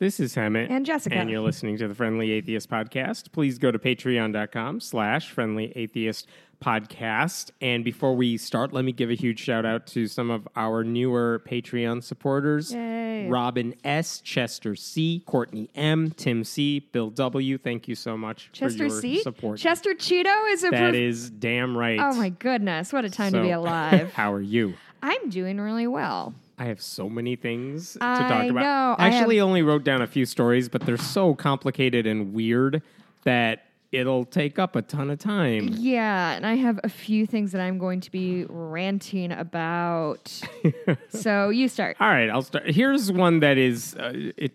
This is Hemant. And Jessica. And you're listening to the Friendly Atheist Podcast. Please go to patreon.com slash friendly atheist podcast. And before we start, let me give a huge shout out to some of our newer Patreon supporters. Yay. Robin S, Chester C, Courtney M, Tim C, Bill W. Thank you so much Chester for your C. support. Chester Cheeto is a. that is damn right. Oh my goodness! What a time to be alive. How are you? I'm doing really well. I have so many things to I talk about. know, I actually only wrote down a few stories, but they're so complicated and weird that it'll take up a ton of time. Yeah, and I have a few things that I'm going to be ranting about. so you start. All right, I'll start. Here's one that is uh, it.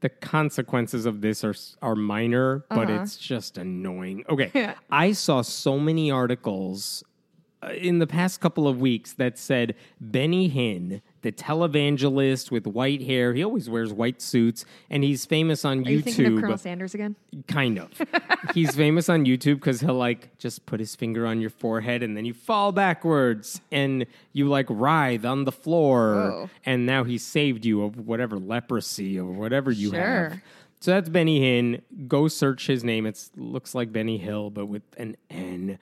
The consequences of this are are minor, but Uh-huh. it's just annoying. Okay, I saw so many articles uh, in the past couple of weeks that said Benny Hinn, the televangelist with white hair, he always wears white suits, and he's famous on Are you thinking of YouTube. Colonel Sanders again? Kind of. He's famous on YouTube because he'll like just put his finger on your forehead and then you fall backwards and you like writhe on the floor. Whoa. And now he saved you of whatever leprosy or whatever you Sure. have. So that's Benny Hinn. Go search his name. It looks like Benny Hill, but with an N.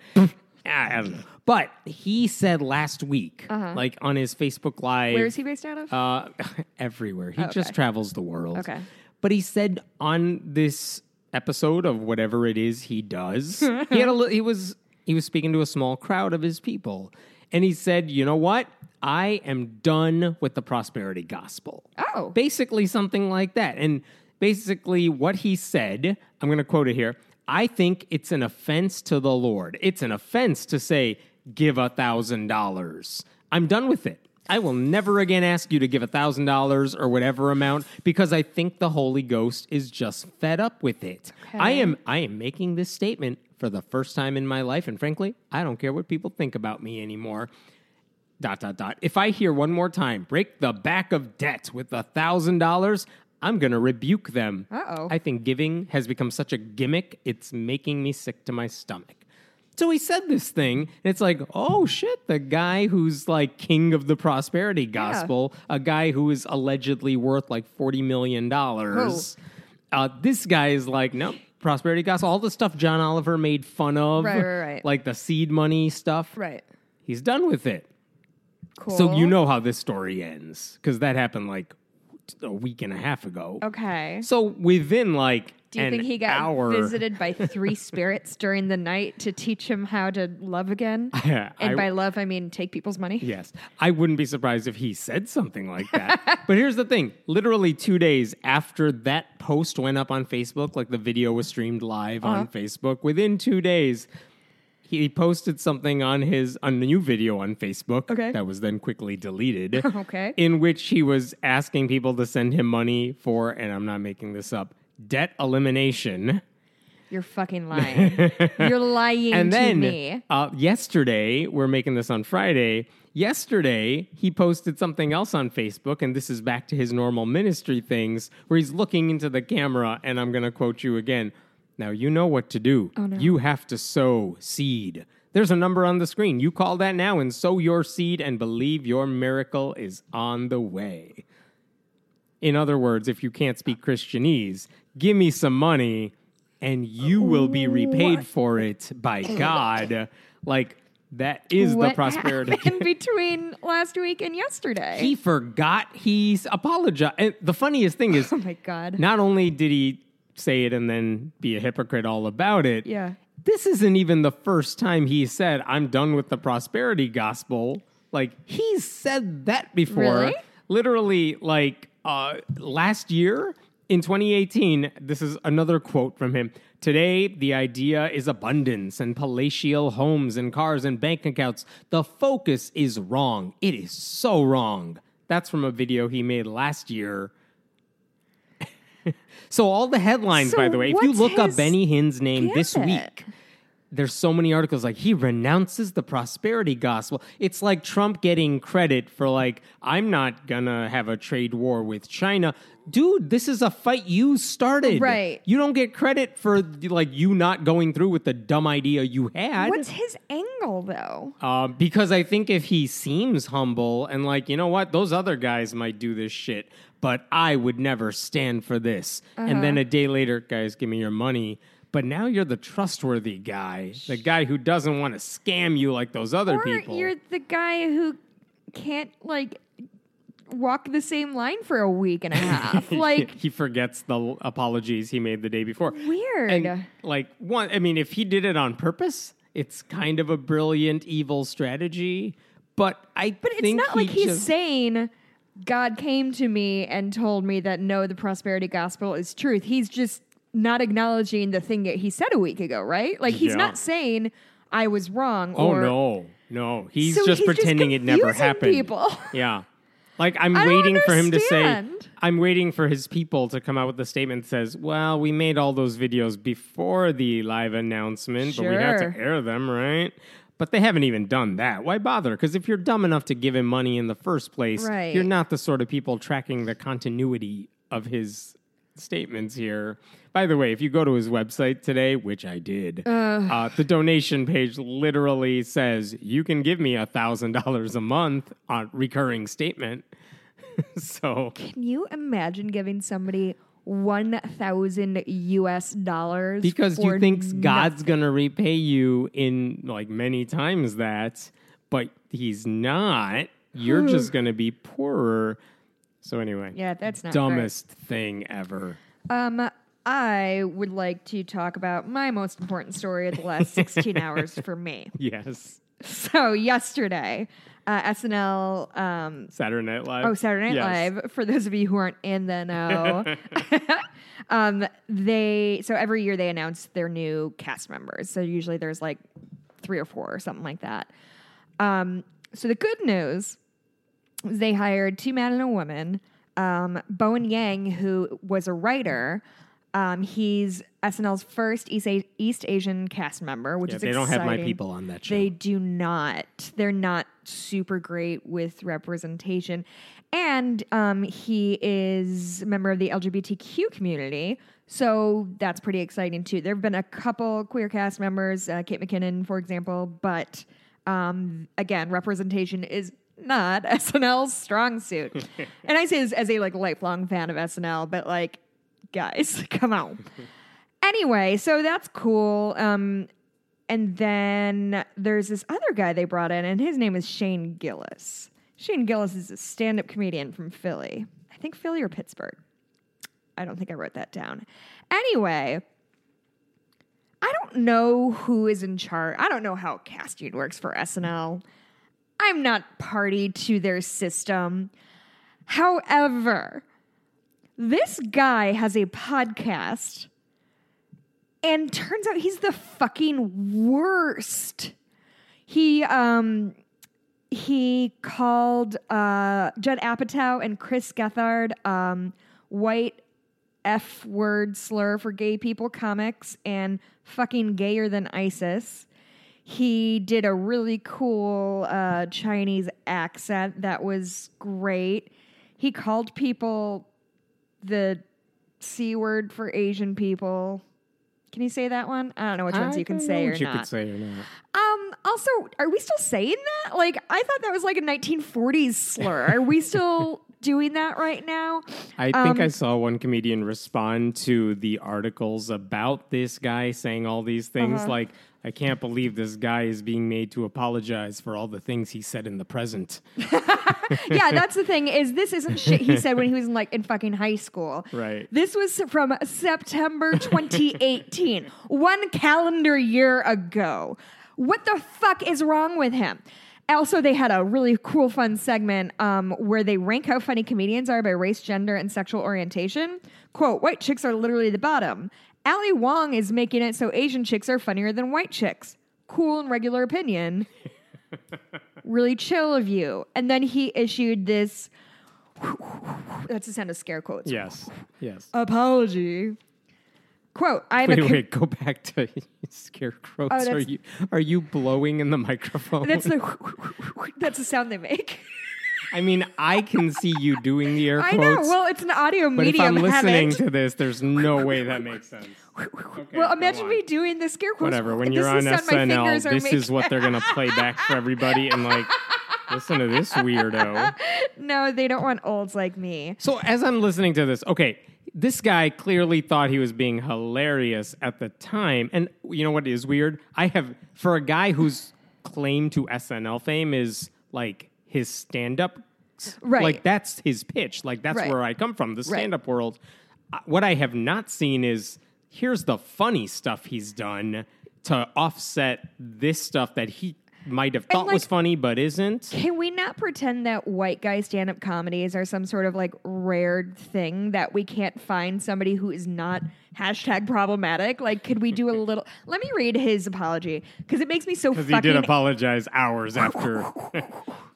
I don't know. But he said last week, like on his Facebook Live, Uh-huh. Where is he based out of? uh, everywhere. He just Okay. travels the world. Okay. But he said on this episode of whatever it is he does, he had a li- he was he was speaking to a small crowd of his people, and he said, "You know what? I am done with the prosperity gospel." Oh. basically something like that. And basically, what he said, I'm going to quote it here. I think it's an offense to the Lord. It's an offense to say, give a thousand dollars. I'm done with it. I will never again ask you to give a thousand dollars or whatever amount because I think the Holy Ghost is just fed up with it. I am I am making this statement for the first time in my life, and frankly, I don't care what people think about me anymore dot dot dot. If I hear one more time, break the back of debt with a thousand dollars, I'm gonna rebuke them. Uh-oh. I think giving has become such a gimmick, it's making me sick to my stomach. So he said this thing, and it's like, oh shit, the guy who's like king of the prosperity gospel, a guy who is allegedly worth like $40 million. Uh, this guy is like, no, prosperity gospel, all the stuff John Oliver made fun of, Right, right, right. like the seed money stuff. right. He's done with it. Cool. So you know how this story ends because that happened like a week and a half ago. Okay. So within like Do you think he got hour, visited by three spirits during the night to teach him how to love again? Yeah, and I- by love, I mean take people's money. Yes, I wouldn't be surprised if he said something like that. but here's the thing: literally two days after that post went up on Facebook, like the video was streamed live on Uh-huh. Facebook. Within two days, he posted something on his a new video on Facebook Okay. that was then quickly deleted. Okay. in which he was asking people to send him money for, and I'm not making this up, debt elimination. You're fucking lying. You're lying And to then me. uh, yesterday, we're making this on Friday. Yesterday, he posted something else on Facebook, and this is back to his normal ministry things, where he's looking into the camera, and I'm going to quote you again. Now, you know what to do. Oh, no. You have to sow seed. There's a number on the screen. You call that now and sow your seed and believe your miracle is on the way. In other words, if you can't speak Christianese, give me some money and you will be repaid for it by God. Like, that is what the prosperity. happened between last week and yesterday? He forgot he's apologized. And the funniest thing oh is, oh my god. not only did he say it and then be a hypocrite all about it, yeah. this isn't even the first time he said, I'm done with the prosperity gospel. Like, he's said that before. Really? Literally, like uh, last year in 2018, this is another quote from him. Today, the idea is abundance and palatial homes and cars and bank accounts. The focus is wrong. It is so wrong. That's from a video he made last year. so, all the headlines, So by the way, if you look up Benny Hinn's name this week, there's so many articles like he renounces the prosperity gospel. It's like Trump getting credit for like I'm not gonna have a trade war with China. Dude, this is a fight you started. Right. You don't get credit for like you not going through with the dumb idea you had. What's his angle though? Uh, because I think if he seems humble and like, you know what, those other guys might do this shit. But I would never stand for this. And Uh-huh. then a day later, guys, give me your money. But now you're the trustworthy guy, the guy who doesn't want to scam you like those other or people. you're the guy who can't like walk the same line for a week and a half. like he forgets the apologies he made the day before. weird. And like one, I mean, if he did it on purpose, it's kind of a brilliant evil strategy. But I but it's not he like he's just- saying God came to me and told me that no, the prosperity gospel is truth. He's just not acknowledging the thing that he said a week ago, right? Like he's Yeah. not saying I was wrong. Oh or, no, no, he's So just he's just pretending it never happened. people. Yeah. Like I'm waiting for him to say. I'm waiting for his people to come out with a statement that says, "Well, we made all those videos before the live announcement, but we had to air them, right?" But they haven't even done that. Why bother? Because if you're dumb enough to give him money in the first place, Right. you're not the sort of people tracking the continuity of his statements here. By the way, if you go to his website today, which I did, uh, the donation page literally says you can give me a thousand dollars a month on recurring statement. so Can you imagine giving somebody one thousand US dollars because you think nothing? God's gonna repay you in like many times that, but he's not. You're just gonna be poorer. So anyway, Yeah, that's not dumbest thing ever. Um, I would like to talk about my most important story of the last sixteen hours for me. Yes, So yesterday, uh, SNL. Um, Saturday Night Live. Oh, Saturday Night Yes. Live. For those of you who aren't in the know, um, they so every year they announce their new cast members. So usually there's like three or four or something like that. Um, so the good news is they hired two men and a woman. Um, Bowen Yang, who was a writer, um, he's SNL's first East, A- East Asian cast member, which Yeah, is they don't have my people on that show. They do not. They're not super great with representation. And um, he is a member of the LGBTQ community. So that's pretty exciting too. There have been a couple queer cast members, uh, Kate McKinnon, for example, but um, again, representation is not SNL's strong suit. and I say this as a like lifelong fan of SNL, but like, guys, come on. anyway, so that's cool. Um, and then there's this other guy they brought in, and his name is Shane Gillis. Shane Gillis is a stand up comedian from Philly. I think Philly or Pittsburgh. I don't think I wrote that down. Anyway, I don't know who is in charge. I don't know how casting works for SNL. I'm not party to their system. However, this guy has a podcast and turns out he's the fucking worst. He um he called uh Judd Apatow and Chris Gethard um white F word slur for gay people comics and fucking gayer than ISIS. He did a really cool uh, Chinese accent that was great. He called people the C word for Asian people. Can you say that one? I don't know which ones I you can don't say know or what you not. could say or not. Um. Also, are we still saying that? Like, I thought that was like a 1940s slur. Are we still doing that right now? I think Um, I saw one comedian respond to the articles about this guy saying all these things Uh-huh. like, I can't believe this guy is being made to apologize for all the things he said in the present. yeah, that's the thing. Is this isn't shit he said when he was in like in fucking high school? Right. This was from September 2018, one calendar year ago. What the fuck is wrong with him? Also, they had a really cool, fun segment um, where they rank how funny comedians are by race, gender, and sexual orientation. Quote, white chicks are literally the bottom. Ali Wong is making it so Asian chicks are funnier than white chicks. Cool and regular opinion. really chill of you. And then he issued this that's the sound of scare quotes. Yes. Yes. Apology. Quote, I have wait, a con- wait, go back to scarecrows. Oh, are you are you blowing in the microphone? that's the that's the sound they make. I mean, I can see you doing the air quotes. I know. Well, it's an audio but if medium. I'm listening to this, there's no way that makes sense. Okay, well, imagine me doing the scare quotes. Whatever. When you're on is the sound my SNL, fingers are this is what they're gonna play back for everybody, and like Listen to this weirdo. no, they don't want olds like me. So as I'm listening to this, okay, this guy clearly thought he was being hilarious at the time. And you know what is weird? I have for a guy whose claim to SNL fame is like his stand-up Right. like that's his pitch. Like that's Right. where I come from, the stand-up world. Uh, What I have not seen is here's the funny stuff he's done to offset this stuff that he might have thought was funny but isn't. Can we not pretend that white guy stand up comedies are some sort of like rare thing that we can't find somebody who is not hashtag problematic? Like, could we do a little? Let me read his apology because it makes me so Because he did apologize hours after.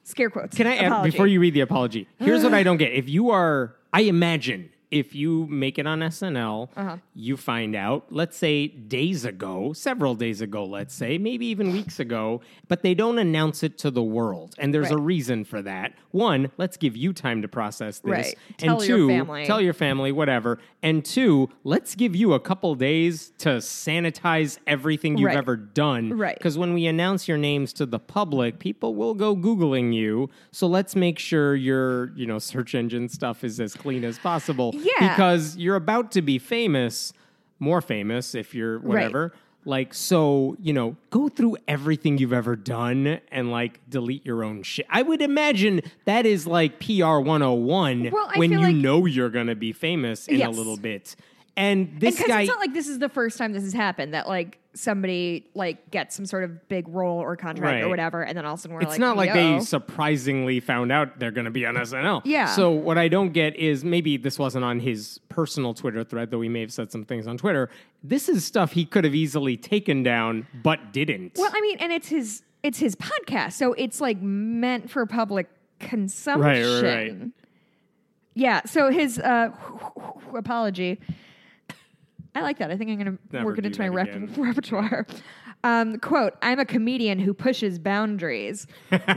scare quotes. Can I add Apology. before you read the apology? Here's what I don't get. If you are, I imagine if you make it on SNL, Uh-huh. you find out, let's say days ago, several days ago, let's say, maybe even weeks ago, but they don't announce it to the world. And there's a reason for that. One, let's give you time to process this. Right. And Tell your two, family. tell your family, whatever. And two, let's give you a couple days to sanitize everything you've Right. ever done. Right. Because when we announce your names to the public, people will go Googling you. So let's make sure your, you know, search engine stuff is as clean as possible. Yeah. Because you're about to be famous, more famous if you're whatever. Like, so, you know, go through everything you've ever done and like delete your own shit. I would imagine that is like PR 101 Well, when you like- know you're going to be famous in a little bit. And this because guy. it's not like this is the first time this has happened that like somebody like gets some sort of big role or contract Right. or whatever, and then all of a sudden we're It's like, not like Yo. they surprisingly found out they're going to be on SNL. Yeah. So what I don't get is maybe this wasn't on his personal Twitter thread, though he may have said some things on Twitter. This is stuff he could have easily taken down, but didn't. Well, I mean, and it's his it's his podcast, so it's like meant for public consumption. right. Yeah. So his uh, apology. I like that. I think I'm going to work it into my rep- repertoire. Um, quote: I'm a comedian who pushes boundaries.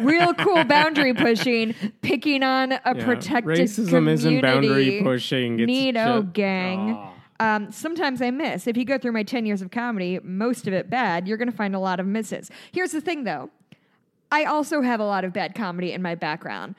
Real cool boundary pushing, picking on a Yeah. protected Racism community. isn't boundary pushing. It's Neato ju- gang. Aw. Um, sometimes I miss. If you go through my 10 years of comedy, most of it bad, you're going to find a lot of misses. Here's the thing though I also have a lot of bad comedy in my background,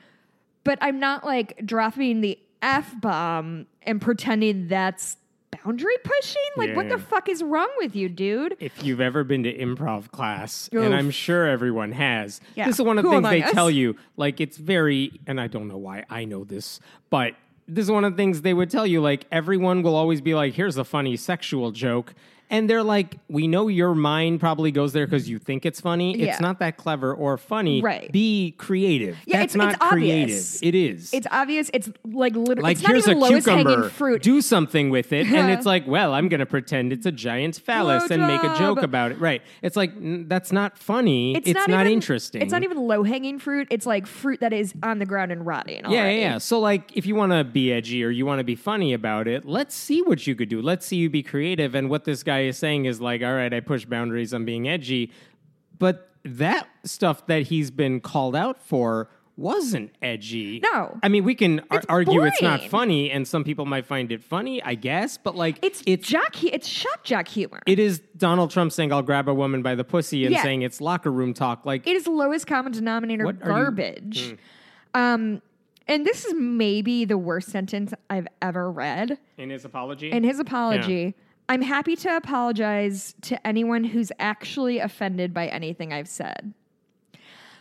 but I'm not like dropping the F bomb and pretending that's boundary pushing. Like, what the fuck is wrong with you, dude? If you've ever been to improv class, and I'm sure everyone has, Yeah. this is one of the Who things they us? tell you. Like, it's very, and I don't know why I know this, but this is one of the things they would tell you. Like, everyone will always be like, here's a funny sexual joke. And they're like, we know your mind probably goes there because you think it's funny. Yeah. It's not that clever or funny. Right. Be creative. Yeah, That's it's- not it's creative. obvious. It is. It's obvious. It's like literally, like it's not here's even a lowest cucumber. hanging fruit. Do something with it, and it's like, well, I'm going to pretend it's a giant phallus and make a joke about it. Right? It's like n- that's not funny. It's, not, even, interesting. It's not even low hanging fruit. It's like fruit that is on the ground and rotting. Yeah, already. yeah, yeah. So, like, if you want to be edgy or you want to be funny about it, let's see what you could do. Let's see you be creative. And what this guy is saying is like, all right, I push boundaries. I'm being edgy, but that stuff that he's been called out for wasn't edgy. No. I mean we can ar- It's argue it's not funny, and some people might find it funny, I guess. But like, It's it's jock. hu- It's shock jock humor. it is Donald Trump saying, "I'll grab a woman by the pussy," and Yeah. saying it's locker room talk. Like, it is lowest common denominator What are you- Hmm. garbage. Um, and this is maybe the worst sentence I've ever read. in his apology, In his apology, I'm happy to apologize to anyone who's actually offended by anything I've said.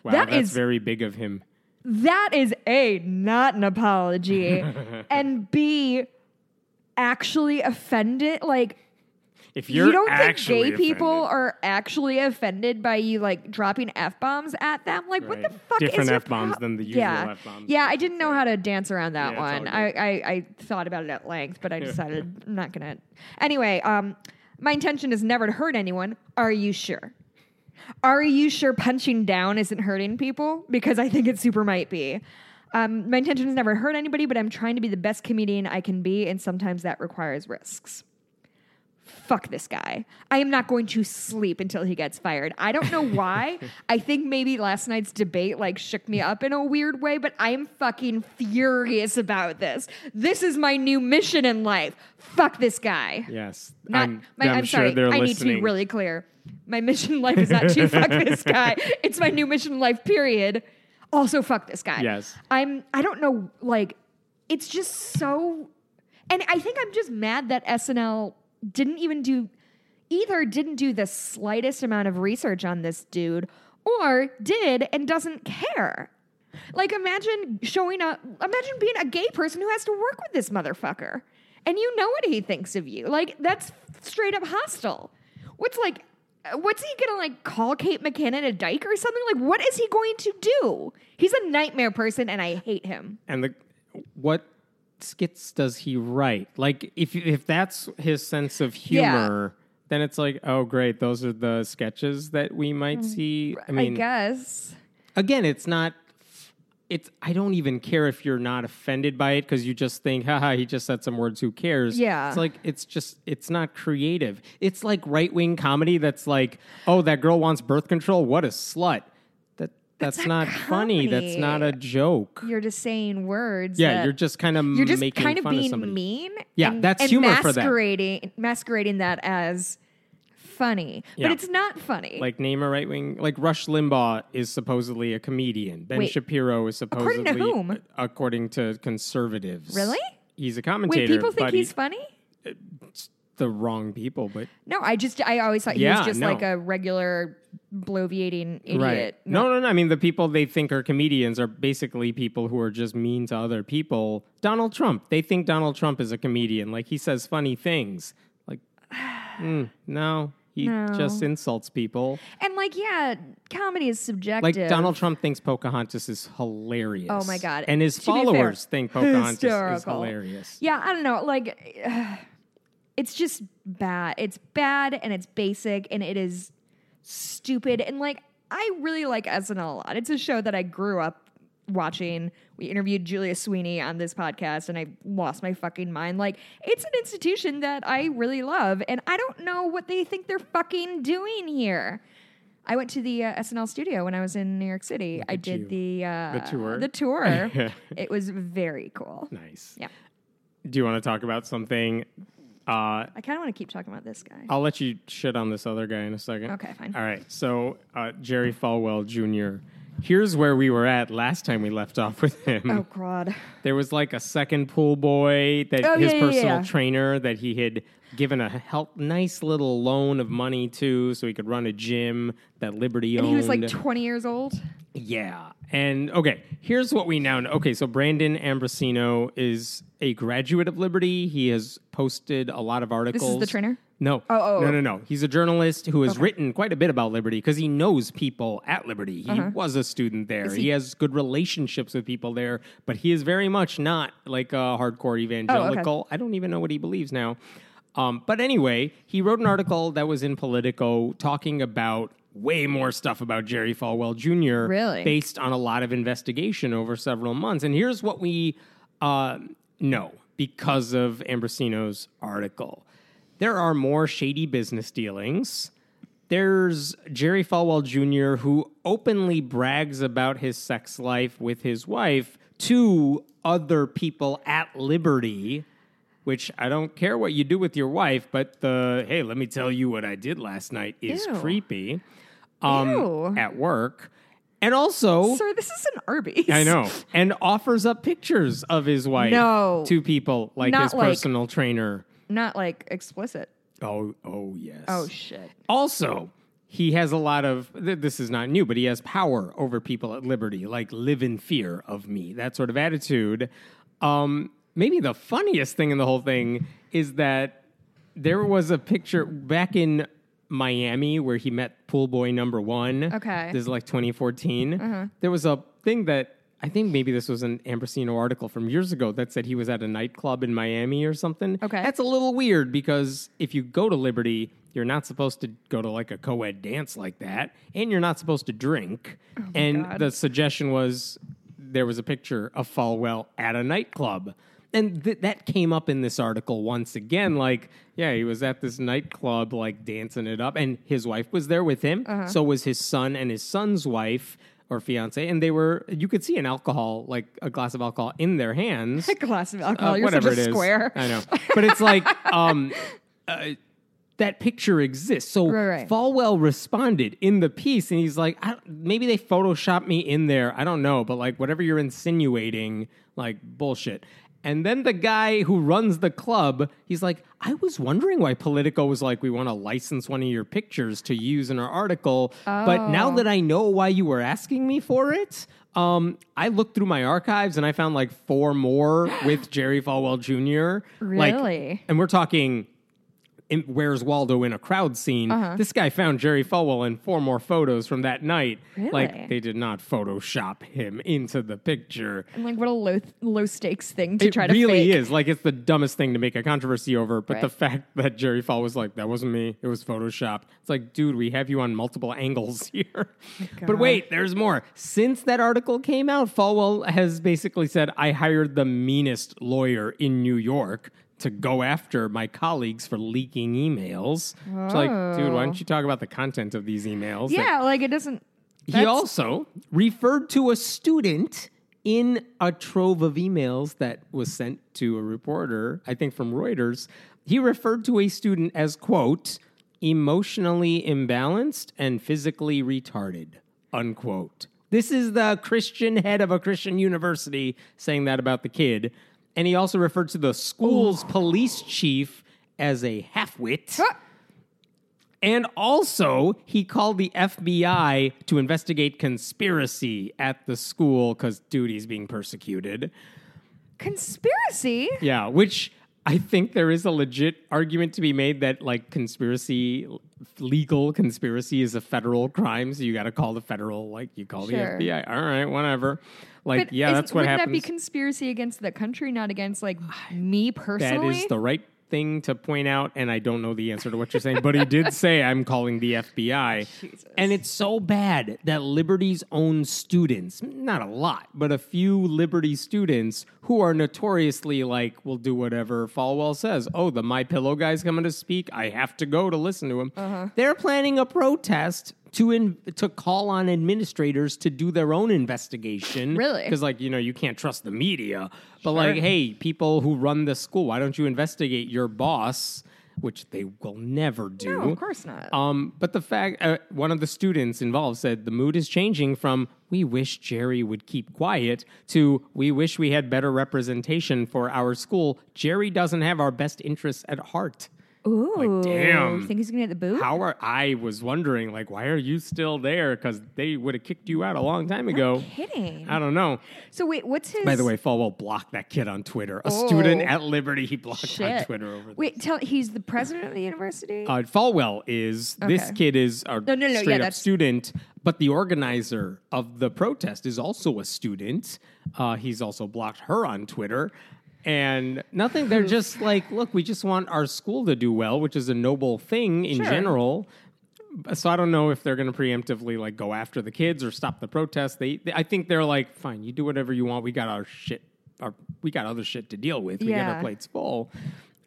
wow, that that's is- very big of him. That is A, not an apology, and B, actually offended. Like, If you're you don't think gay people offended- are actually offended by you like dropping f bombs at them? Like, what the fuck? Different Different F-bombs pro- than the usual yeah. F-bombs. Yeah, I didn't know how to dance around that Yeah, one. I. I I thought about it at length, but I decided I'm not gonna. Anyway, um, my intention is never to hurt anyone. Are you sure? Are you sure punching down isn't hurting people? Because I think it super might be. Um, my intention is never to hurt anybody, but I'm trying to be the best comedian I can be, and sometimes that requires risks fuck this guy. I am not going to sleep until he gets fired. I don't know why. I think maybe last night's debate like shook me up in a weird way, but I am fucking furious about this. This is my new mission in life. Fuck this guy. Yes, Not I'm, my, I'm I'm, sure sorry. I need to be really clear. My mission in life is not to fuck this guy. It's my new mission in life, period. Also, fuck this guy. Yes. I'm. I don't know. Like, it's just so. And I think I'm just mad that SNL didn't even do, either didn't do the slightest amount of research on this dude, or did and doesn't care. Like, imagine showing up. Imagine being a gay person who has to work with this motherfucker, and you know what he thinks of you. Like, that's straight up hostile. What's like. What's he gonna like call Kate McKinnon a dyke or something? Like, what is he going to do? He's a nightmare person, and I hate him. And the what skits does he write? Like if if that's his sense of humor, then it's like, oh great, those are the sketches that we might see. I mean, Mm, I guess. again, it's not. It's. I don't even care if you're not offended by it because you just think, haha, he just said some words. Who cares? Yeah. It's like it's just. It's not creative. It's like right wing comedy. That's like, oh, that girl wants birth control. What a slut. That that's, That's not not funny. That's not a joke. You're just saying words. Yeah, that- you're just kind of you're just making kind of fun of being somebody. mean. Yeah, and, that's and humor for them. masquerading masquerading that as funny, Yeah. but it's not funny. Like name a right wing. Like Rush Limbaugh is supposedly a comedian. Ben Wait, Shapiro is supposedly according to whom? Uh, according to conservatives. Really? He's a commentator. Wait, people think he's he- funny? Uh, the wrong people, but No, I just I always thought he Yeah, was just no. like a regular bloviating idiot. right. No, no, no. I mean, the people they think are comedians are basically people who are just mean to other people. Donald Trump. They think Donald Trump is a comedian. Like he says funny things. Like, mm, no, he No. just insults people. And like, yeah, comedy is subjective. Like Donald Trump thinks Pocahontas is hilarious. Oh my God. And his To be fair, followers think Pocahontas is hilarious. Yeah, I don't know. Like, it's just bad. It's bad and it's basic and it is stupid. And like, I really like SNL a lot. It's a show that I grew up watching. We interviewed Julia Sweeney on this podcast and I lost my fucking mind. Like, it's an institution that I really love and I don't know what they think they're fucking doing here. I went to the uh, SNL studio when I was in New York City. I at did the uh, The tour? The tour. it was very cool. Nice. Yeah. Do you want to talk about something? Uh, I kind of want to keep talking about this guy. I'll let you shit on this other guy in a second. Okay, fine. All right. So, uh, Jerry Falwell Jr. Here's where we were at last time we left off with him. Oh God. There was like a second pool boy that Oh, his yeah, yeah, personal yeah. trainer that he had given a help, nice little loan of money to so he could run a gym that Liberty And owned. he was like 20 years old. Yeah. And okay, here's what we now know. Okay, so Brandon Ambrosino is a graduate of Liberty. He has posted a lot of articles. This is the trainer? No. Oh, oh, no, oh. no, no. He's a journalist who has written quite a bit about Liberty because he knows people at Liberty. He was a student there. Uh-huh. He, he- has good relationships with people there, but he is very much not like a hardcore evangelical. I don't even know what he believes now. Um, but anyway, he wrote an article that was in Politico talking about way more stuff about Jerry Falwell Jr. Really? based on a lot of investigation over several months. And here's what we uh, know because of Ambrosino's article. There are more shady business dealings. There's Jerry Falwell Jr., who openly brags about his sex life with his wife to other people at Liberty, which I don't care what you do with your wife, but the hey, let me tell you what I did last night is Ew. creepy um, Ew. at work. And also, Sir, this is an Arby's. I know, and offers up pictures of his wife No. to people like his like- personal trainer. Not like explicit. Oh, oh yes. Oh shit. Also, he has a lot of, th- this is not new, but he has power over people at Liberty, like live in fear of me, that sort of attitude. Um, maybe the funniest thing in the whole thing is that there was a picture back in Miami where he met pool boy number one. Okay. This is like 2014. Uh-huh. There was a thing that I think maybe this was an Ambrosino article from years ago that said he was at a nightclub in Miami or something. Okay. That's a little weird because if you go to Liberty, you're not supposed to go to like a co ed dance like that, and you're not supposed to drink. Oh and God. the suggestion was there was a picture of Falwell at a nightclub. And th- that came up in this article once again. Like, yeah, he was at this nightclub, like dancing it up, and his wife was there with him. So was his son and his son's wife or fiance, and they were. You could see an alcohol, like a glass of alcohol, in their hands. A glass of alcohol. Uh, You're whatever such a it is. square. I know, but it's like um, uh, that picture exists. So Right, right. Falwell responded in the piece, and he's like, I maybe they photoshopped me in there. I don't know, but like whatever you're insinuating, like bullshit. And then the guy who runs the club, he's like, I was wondering why Politico was like, we want to license one of your pictures to use in our article. But now Oh. that I know why you were asking me for it, um, I looked through my archives and I found like four more with Jerry Falwell Jr. Like, Really? and we're talking in Where's Waldo in a crowd scene. Uh-huh. This guy found Jerry Falwell in four more photos from that night. Really? Like they did not Photoshop him into the picture. And like, what a low low stakes thing to It try to really fake. is. Like it's the dumbest thing to make a controversy over. But the fact that Jerry Falwell was like, that wasn't me. It was Photoshop. It's like, dude, we have you on multiple angles here. but wait, there's more. Since that article came out, Falwell has basically said, I hired the meanest lawyer in New York to go after my colleagues for leaking emails. It's like, dude, why don't you talk about the content of these emails? Yeah, like it doesn't. he also referred to a student in a trove of emails that was sent to a reporter, I think from Reuters. He referred to a student as, quote, emotionally imbalanced and physically retarded, unquote. This is the Christian head of a Christian university saying that about the kid. And he also referred to the school's police chief as a halfwit. And also, he called the FBI to investigate conspiracy at the school because dude, he's being persecuted. Conspiracy? Yeah, which I think there is a legit argument to be made that like conspiracy, legal conspiracy is a federal crime. So you got to call the federal, like you call Sure. the FBI. All right, whatever. Like, But yeah, is- that's what wouldn't happens. that be conspiracy against the country, not against like me personally? That is the right thing to point out, and I don't know the answer to what you're saying, but he did say I'm calling the FBI. Jesus. And it's so bad that Liberty's own students, not a lot, but a few Liberty students who are notoriously like, will do whatever Falwell says. Oh, the My Pillow guy's coming to speak. I have to go to listen to him. Uh-huh. They're planning a protest to in, to call on administrators to do their own investigation. Really? Because like you know you can't trust the media, but like hey, people who run the school, why don't you investigate your boss? Which they will never do. no, of course not. Um, but the fact, uh, one of the students involved said the mood is changing from "we wish Jerry would keep quiet" to "we wish we had better representation for our school." Jerry doesn't have our best interests at heart. Ooh, damn. You Think he's gonna get the boot? How are I was wondering, like, why are you still there? Because they would have kicked you out a long time ago. Kidding. I don't know. So wait, what's his? By the way, Falwell blocked that kid on Twitter. A student Oh. at Liberty he blocked on Twitter over. Wait, tell he's the president of the university. Uh, Falwell is this kid is a No, no, no, yeah, straight up that's- student, but the organizer of the protest is also a student. Uh, he's also blocked her on Twitter. And nothing, they're just like, look, we just want our school to do well, which is a noble thing in Sure. general. So I don't know if they're going to preemptively like go after the kids or stop the protest. They, they- I think they're like, fine, you do whatever you want. We got our shit, our, we got other shit to deal with. We got Yeah. our plates full.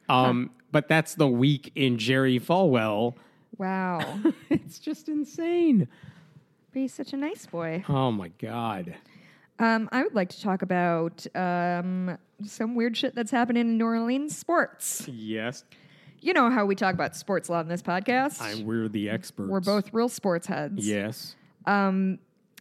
Um, But that's the week in Jerry Falwell. wow, it's just insane. but he's such a nice boy. Oh my god. Um, I would like to talk about um, some weird shit that's happening in New Orleans sports. Yes, You know how we talk about sports a lot in this podcast. I'm, we're the experts. We're both real sports heads. Yes. Um,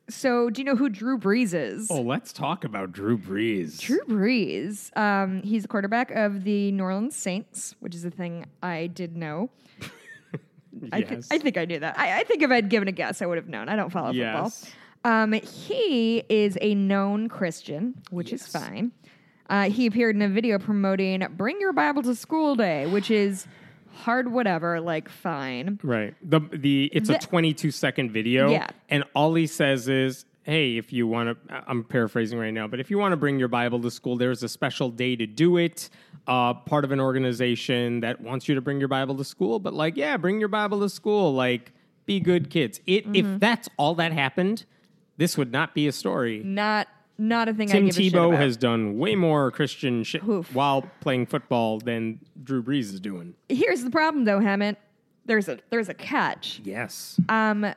So, do you know who Drew Brees is? Oh, let's talk about Drew Brees. Drew Brees. Um, he's the quarterback of the New Orleans Saints, which is a thing I did know. I, thi- Yes. I think I knew that. I, I think if I'd given a guess, I would have known. I don't follow Yes. football. Um, he is a known Christian, which is fine. Uh, he appeared in a video promoting "Bring Your Bible to School Day," which is hard, whatever. Like, fine. Right. The the it's a 22 second video. Yeah. And all he says is, "Hey, if you want to, I'm paraphrasing right now, but if you want to bring your Bible to school, there's a special day to do it. Uh, part of an organization that wants you to bring your Bible to school, but like, yeah, bring your Bible to school. Like, be good kids. It Mm-hmm. if that's all that happened, this would not be a story. Not not a thing I Tim give a shit Tebow has done way more Christian shit Oof. while playing football than Drew Brees is doing. Here's the problem, though, Hemant. There's a there's a catch. Yes. Um,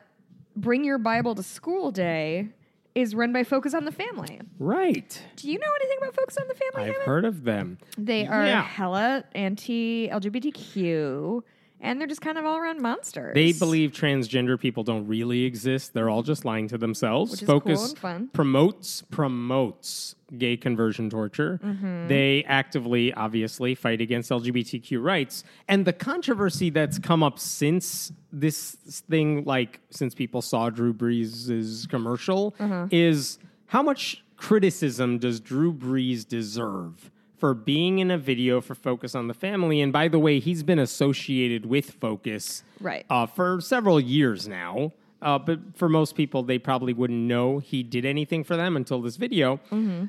Bring Your Bible to School Day is run by Focus on the Family. right. Do you know anything about Focus on the Family? I've heard of them. They are Yeah. hella anti LGBTQ, and they're just kind of all around monsters. They believe transgender people don't really exist. They're all just lying to themselves. Which is cool and fun. promotes promotes gay conversion torture. Mm-hmm. They actively, obviously, fight against LGBTQ rights. And the controversy that's come up since this thing, like since people saw Drew Brees' commercial, Uh-huh. is how much criticism does Drew Brees deserve? For being in a video for Focus on the Family. And by the way, he's been associated with Focus Right. uh, for several years now. Uh, but for most people, they probably wouldn't know he did anything for them until this video.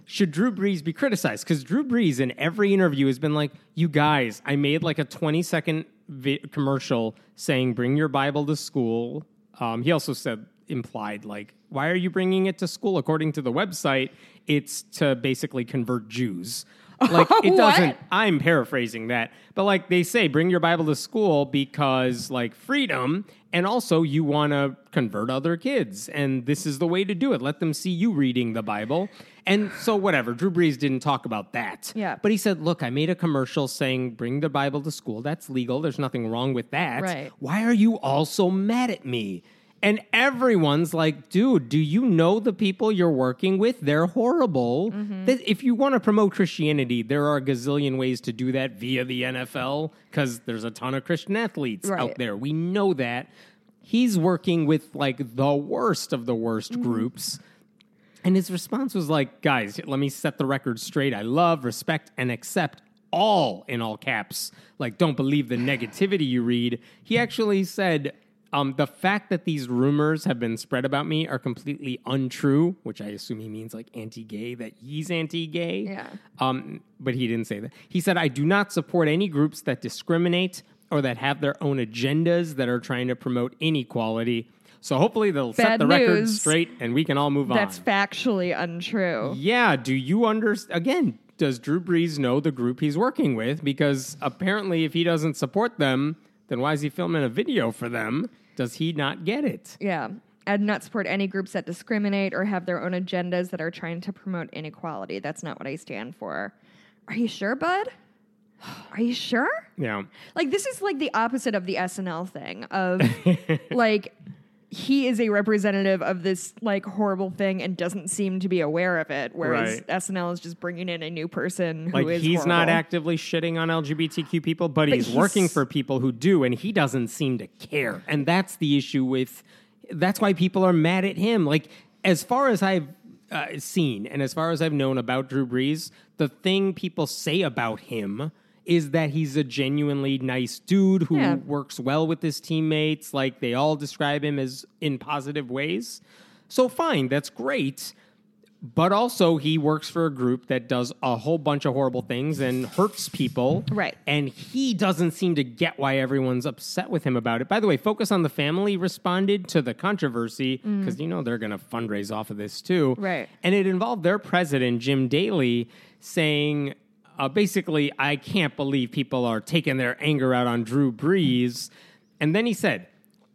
Should Drew Brees be criticized? Because Drew Brees, in every interview, has been like, "You guys, I made like a twenty second vi- commercial saying bring your Bible to school." Um, he also said implied like, "Why are you bringing it to school?" According to the website, it's to basically convert Jews. Like it doesn't I'm paraphrasing that. But like they say, bring your Bible to school because like freedom and also you want to convert other kids. And this is the way to do it. Let them see you reading the Bible. And so whatever, Drew Brees didn't talk about that. Yeah. But he said, look, I made a commercial saying bring the Bible to school. That's legal. There's nothing wrong with that. Right. Why are you all so mad at me? And everyone's like, dude, do you know the people you're working with? They're horrible. Mm-hmm. If you want to promote Christianity, there are a gazillion ways to do that via the NFL because there's a ton of Christian athletes Right. out there. We know that. He's working with like the worst of the worst Mm-hmm. groups. And his response was like, guys, let me set the record straight. I love, respect, and accept all in all caps. Like, don't believe the negativity you read. He actually said, um, the fact that these rumors have been spread about me are completely untrue, which I assume he means like anti gay, that he's anti gay. Yeah. Um, but he didn't say that. He said, I do not support any groups that discriminate or that have their own agendas that are trying to promote inequality. So hopefully they'll set Bad the record straight and we can all move That's on. That's factually untrue. Yeah. Do you understand? Again, does Drew Brees know the group he's working with? Because apparently, if he doesn't support them, then why is he filming a video for them? Does he not get it? Yeah. I do not support any groups that discriminate or have their own agendas that are trying to promote inequality. That's not what I stand for. Are you sure, bud? Are you sure? Yeah. Like this is like the opposite of the SNL thing of like he is a representative of this like horrible thing and doesn't seem to be aware of it whereas Right. SNL is just bringing in a new person who Like is he's not actively shitting on LGBTQ people, but, he's, he's- working for people who do, and he doesn't seem to care. And that's the issue with. That's why people are mad at him. Like as far as I've uh, seen, and as far as I've known about Drew Brees, the thing people say about him is that he's a genuinely nice dude who Yeah. works well with his teammates. Like they all describe him as in positive ways. So fine, that's great. But also, he works for a group that does a whole bunch of horrible things and hurts people. Right. And he doesn't seem to get why everyone's upset with him about it. By the way, Focus on the Family responded to the controversy because you know they're going to fundraise off of this too. Mm. Right. And it involved their president, Jim Daly, saying uh, basically, I can't believe people are taking their anger out on Drew Brees. And then he said,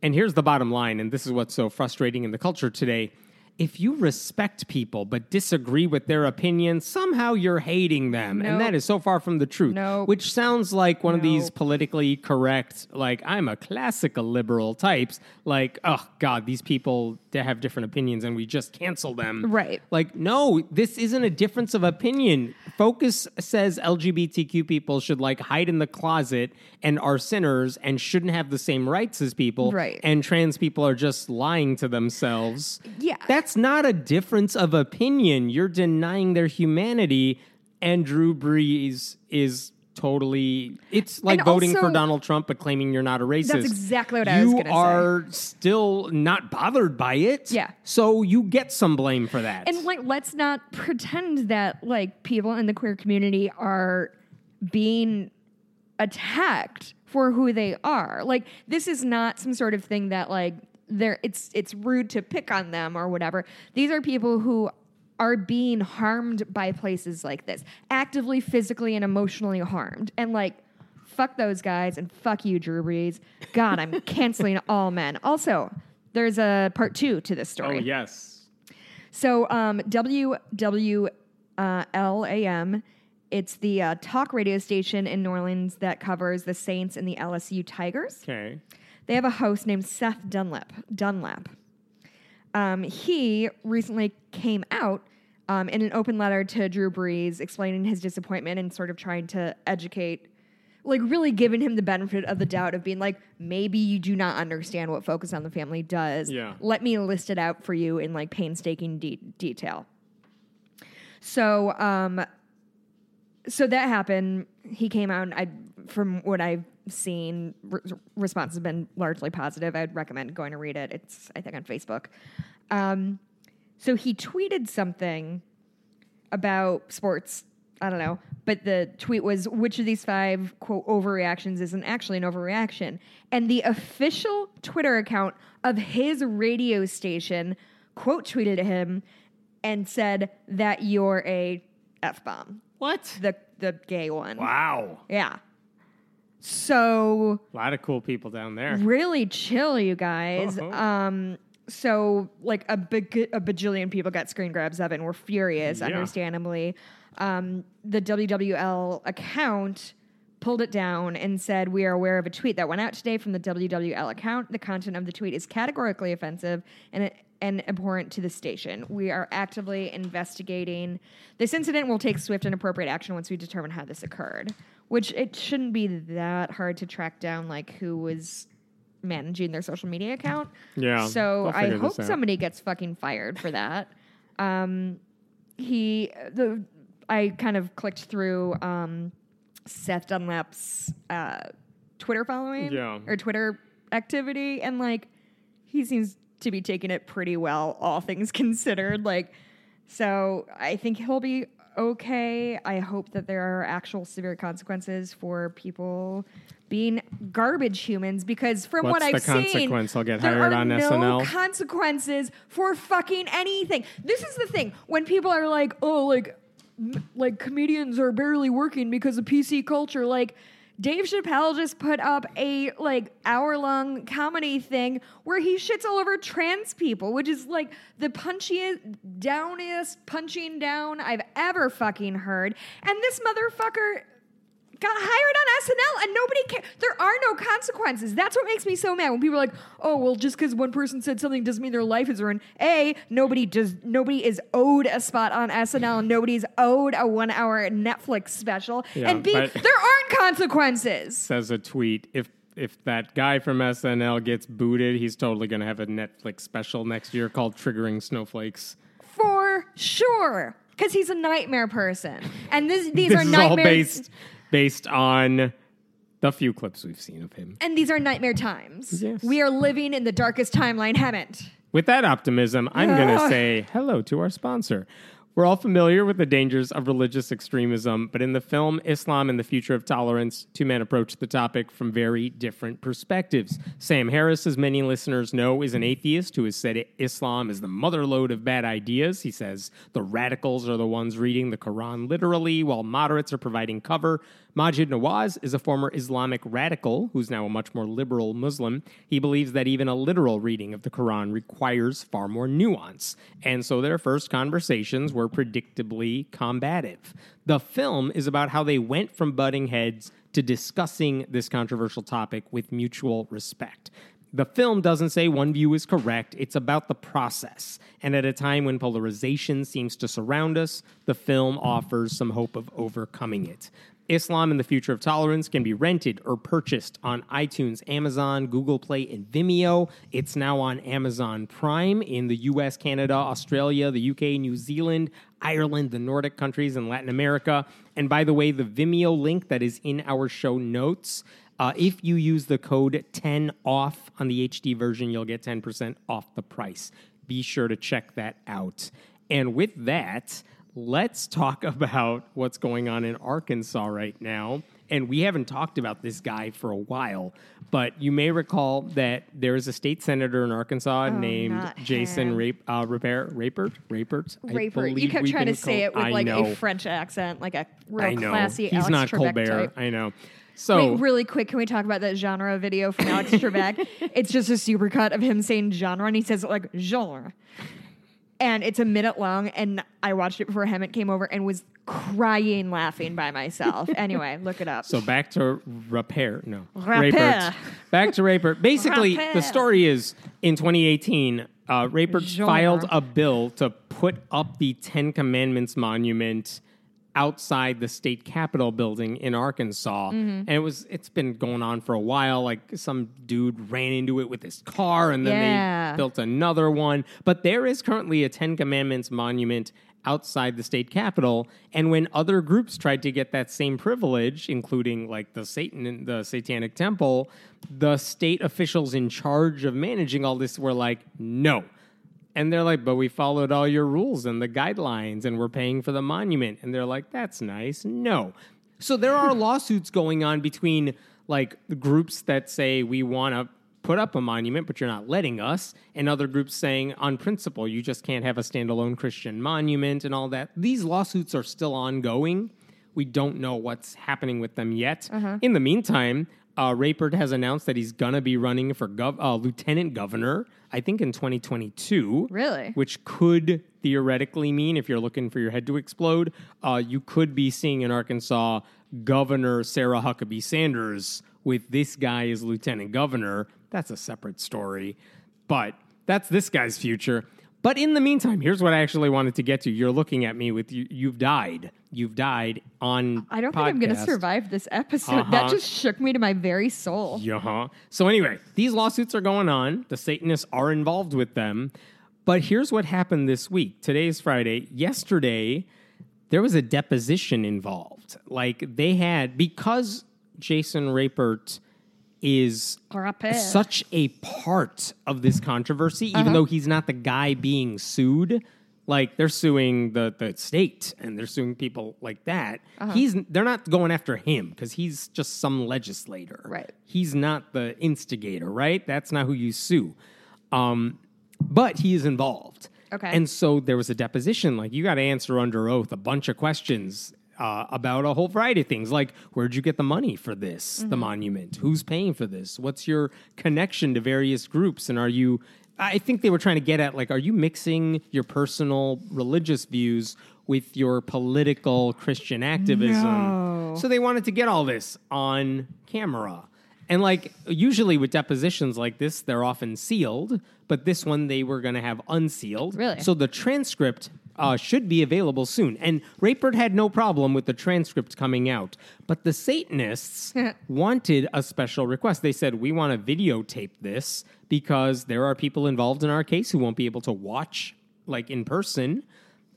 and here's the bottom line, and this is what's so frustrating in the culture today. If you respect people but disagree with their opinions, somehow you're hating them. And that is so far from the truth. Nope. Which sounds like one of these politically correct, like I'm a classical liberal types. Like, oh God, these people they have different opinions and we just cancel them. Right. Like, no, this isn't a difference of opinion. Focus says LGBTQ people should like hide in the closet and are sinners and shouldn't have the same rights as people. Right. And trans people are just lying to themselves. Yeah. That's not a difference of opinion. You're denying their humanity. And Drew Brees is totally it's like And voting for Donald Trump but claiming you're not a racist. That's exactly what I you was gonna say. You are still not bothered by it. Yeah. So you get some blame for that. And like, let's not pretend that like people in the queer community are being attacked for who they are. Like, this is not some sort of thing that like they're it's it's rude to pick on them or whatever. These are people who are being harmed by places like this, actively, physically, and emotionally harmed. And like, fuck those guys and fuck you, Drew Brees. God, I'm canceling all men. Also, there's a part two to this story. oh yes. So um, WWLAM it's the uh, talk radio station in New Orleans that covers the Saints and the LSU Tigers. Okay. They have a host named Seth Dunlap. Dunlap. Um, he recently came out um, in an open letter to Drew Brees, explaining his disappointment and sort of trying to educate, like really giving him the benefit of the doubt of being like, maybe you do not understand what Focus on the Family does. Yeah. Let me list it out for you in like painstaking de- detail. So, um, so that happened. He came out. I, from what I've seen, re- response has been largely positive. I'd recommend going to read it. It's I think on Facebook. Um, so he tweeted something about sports. I don't know, but the tweet was which of these five quote overreactions isn't actually an overreaction, and the official Twitter account of his radio station quote tweeted him and said that you're a f bomb What? the the gay one. Wow. Yeah. So A lot of cool people down there. really chill, you guys. Uh-huh. Um. So like a big a bajillion people got screen grabs of it and were furious, Yeah. understandably. Um. The WWL account pulled it down and said, "We are aware of a tweet that went out today from the WWL account. The content of the tweet is categorically offensive and." And abhorrent to the station. We are actively investigating this incident. We'll take swift and appropriate action once we determine how this occurred. Which it shouldn't be that hard to track down, like who was managing their social media account. Yeah, So I hope somebody gets fucking fired for that. Um, he the I kind of clicked through um, Seth Dunlap's uh, Twitter following Yeah. or Twitter activity, and like he seems to be taking it pretty well, all things considered. Like, so I think he'll be okay. I hope that there are actual severe consequences for people being garbage humans because from what I've the seen, consequence? I'll get there hired are on no SNL? consequences for fucking anything. This is the thing when people are like, "Oh, like, like comedians are barely working because of PC culture." Like, Dave Chappelle just put up a like hour long comedy thing where he shits all over trans people, which is like the punchiest, downest punching down I've ever fucking heard. And this motherfucker got hired on SNL and nobody cares. There are no consequences. That's what makes me so mad when people are like, "Oh, well, just because one person said something doesn't mean their life is ruined." A, nobody does. Nobody is owed a spot on SNL. and Nobody's owed a one-hour Netflix special. Yeah, and B, there aren't consequences. Says a tweet. If if that guy from SNL gets booted, he's totally going to have a Netflix special next year called "Triggering Snowflakes." For sure. Because he's a nightmare person. And this, these this are nightmares. all based based on the few clips we've seen of him. and these are nightmare times. Yes. We are living in the darkest timeline, Hemant. With that optimism, I'm going to say hello to our sponsor. We're all familiar with the dangers of religious extremism, but in the film Islam and the Future of Tolerance, two men approach the topic from very different perspectives. Sam Harris, as many listeners know, is an atheist who has said Islam is the motherlode of bad ideas. He says the radicals are the ones reading the Quran literally, while moderates are providing cover. Maajid Nawaz is a former Islamic radical who's now a much more liberal Muslim. He believes that even a literal reading of the Quran requires far more nuance. And so their first conversations were predictably combative. The film is about how they went from butting heads to discussing this controversial topic with mutual respect. The film doesn't say one view is correct, it's about the process. And at a time when polarization seems to surround us, the film offers some hope of overcoming it. Islam and the Future of Tolerance can be rented or purchased on iTunes, Amazon, Google Play, and Vimeo. It's now on Amazon Prime in the US, Canada, Australia, the UK, New Zealand, Ireland, the Nordic countries, and Latin America. And by the way, the Vimeo link that is in our show notes. Uh, if you use the code 10 off on the HD version, you'll get 10% off the price. Be sure to check that out. And with that, let's talk about what's going on in Arkansas right now. And we haven't talked about this guy for a while, but you may recall that there is a state senator in Arkansas named Jason. Rape, uh, Rapert, Rapert, Rapert. Raper. You kept trying to say it with I like know. a French accent, like a real I know. classy He's Alex not Trebek Colbert. type. I know. So Wait, really quick, can we talk about that genre video from Alex Trebek? it's just a supercut of him saying genre, and he says it like genre. And it's a minute long. And I watched it before Hemant came over and was crying laughing by myself. anyway, look it up. So back to repair. No. Repair. Rapert. Back to Rapert. Basically, Repair. the story is in 2018, uh, Rapert Sure. filed a bill to put up the Ten Commandments monument outside the state capitol building in Arkansas. Mm-hmm. And it was it's been going on for a while. Like some dude ran into it with his car and then Yeah. they built another one. But there is currently a Ten Commandments monument outside the state capitol. And when other groups tried to get that same privilege, including like the Satan the Satanic Temple, the state officials in charge of managing all this were like, no. And they're like, but we followed all your rules and the guidelines and we're paying for the monument. And they're like, that's nice. No. So there are lawsuits going on between like groups that say we want to put up a monument, but you're not letting us, and other groups saying on principle you just can't have a standalone Christian monument and all that. These lawsuits are still ongoing. We don't know what's happening with them yet. Uh-huh. In the meantime, uh, Rapert has announced that he's gonna be running for gov- uh, lieutenant governor. I think in 2022 Really? which could theoretically mean, if you're looking for your head to explode, uh, you could be seeing in Arkansas Governor Sarah Huckabee Sanders with this guy as lieutenant governor. That's a separate story, but that's this guy's future. But in the meantime, here's what I actually wanted to get to. You're looking at me with you. You've died. You've died on. I don't think I'm going to survive this episode. That Uh-huh. just shook me to my very soul. Yeah. So anyway, these lawsuits are going on. The Satanists are involved with them. But here's what happened this week. Today's Friday. Yesterday, there was a deposition involved. Like they had because Jason Rapert is such a part of this controversy, even though he's not the guy being sued. Like they're suing the, the state and they're suing people like that. He's they're not going after him because he's just some legislator. Right. He's not the instigator, right? That's not who you sue. Um, but he is involved. Okay. And so there was a deposition. Like you got to answer under oath a bunch of questions uh, about a whole variety of things, like where'd you get the money for this, the monument? Who's paying for this? What's your connection to various groups? And are you? I think they were trying to get at like, are you mixing your personal religious views with your political Christian activism? No. So they wanted to get all this on camera. And like usually with depositions like this, they're often sealed, but this one they were going to have unsealed. Really? So the transcript uh, should be available soon. And Rapert had no problem with the transcript coming out, but the Satanists wanted a special request. They said, "We want to videotape this because there are people involved in our case who won't be able to watch like in person."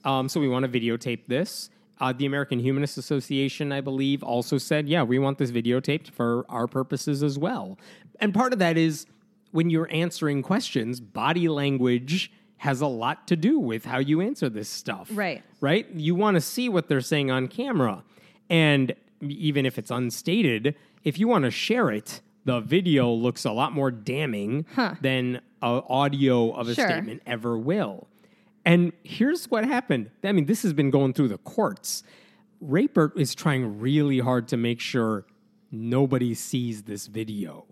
Um, so we want to videotape this. Uh, the American Humanist Association, I believe, also said, yeah, we want this videotaped for our purposes as well. And part of that is when you're answering questions, body language has a lot to do with how you answer this stuff. Right. Right? You want to see what they're saying on camera. And even if it's unstated, if you want to share it, the video looks a lot more damning than uh, audio of a Sure. statement ever will. And here's what happened. I mean, this has been going through the courts. Rapert is trying really hard to make sure nobody sees this video.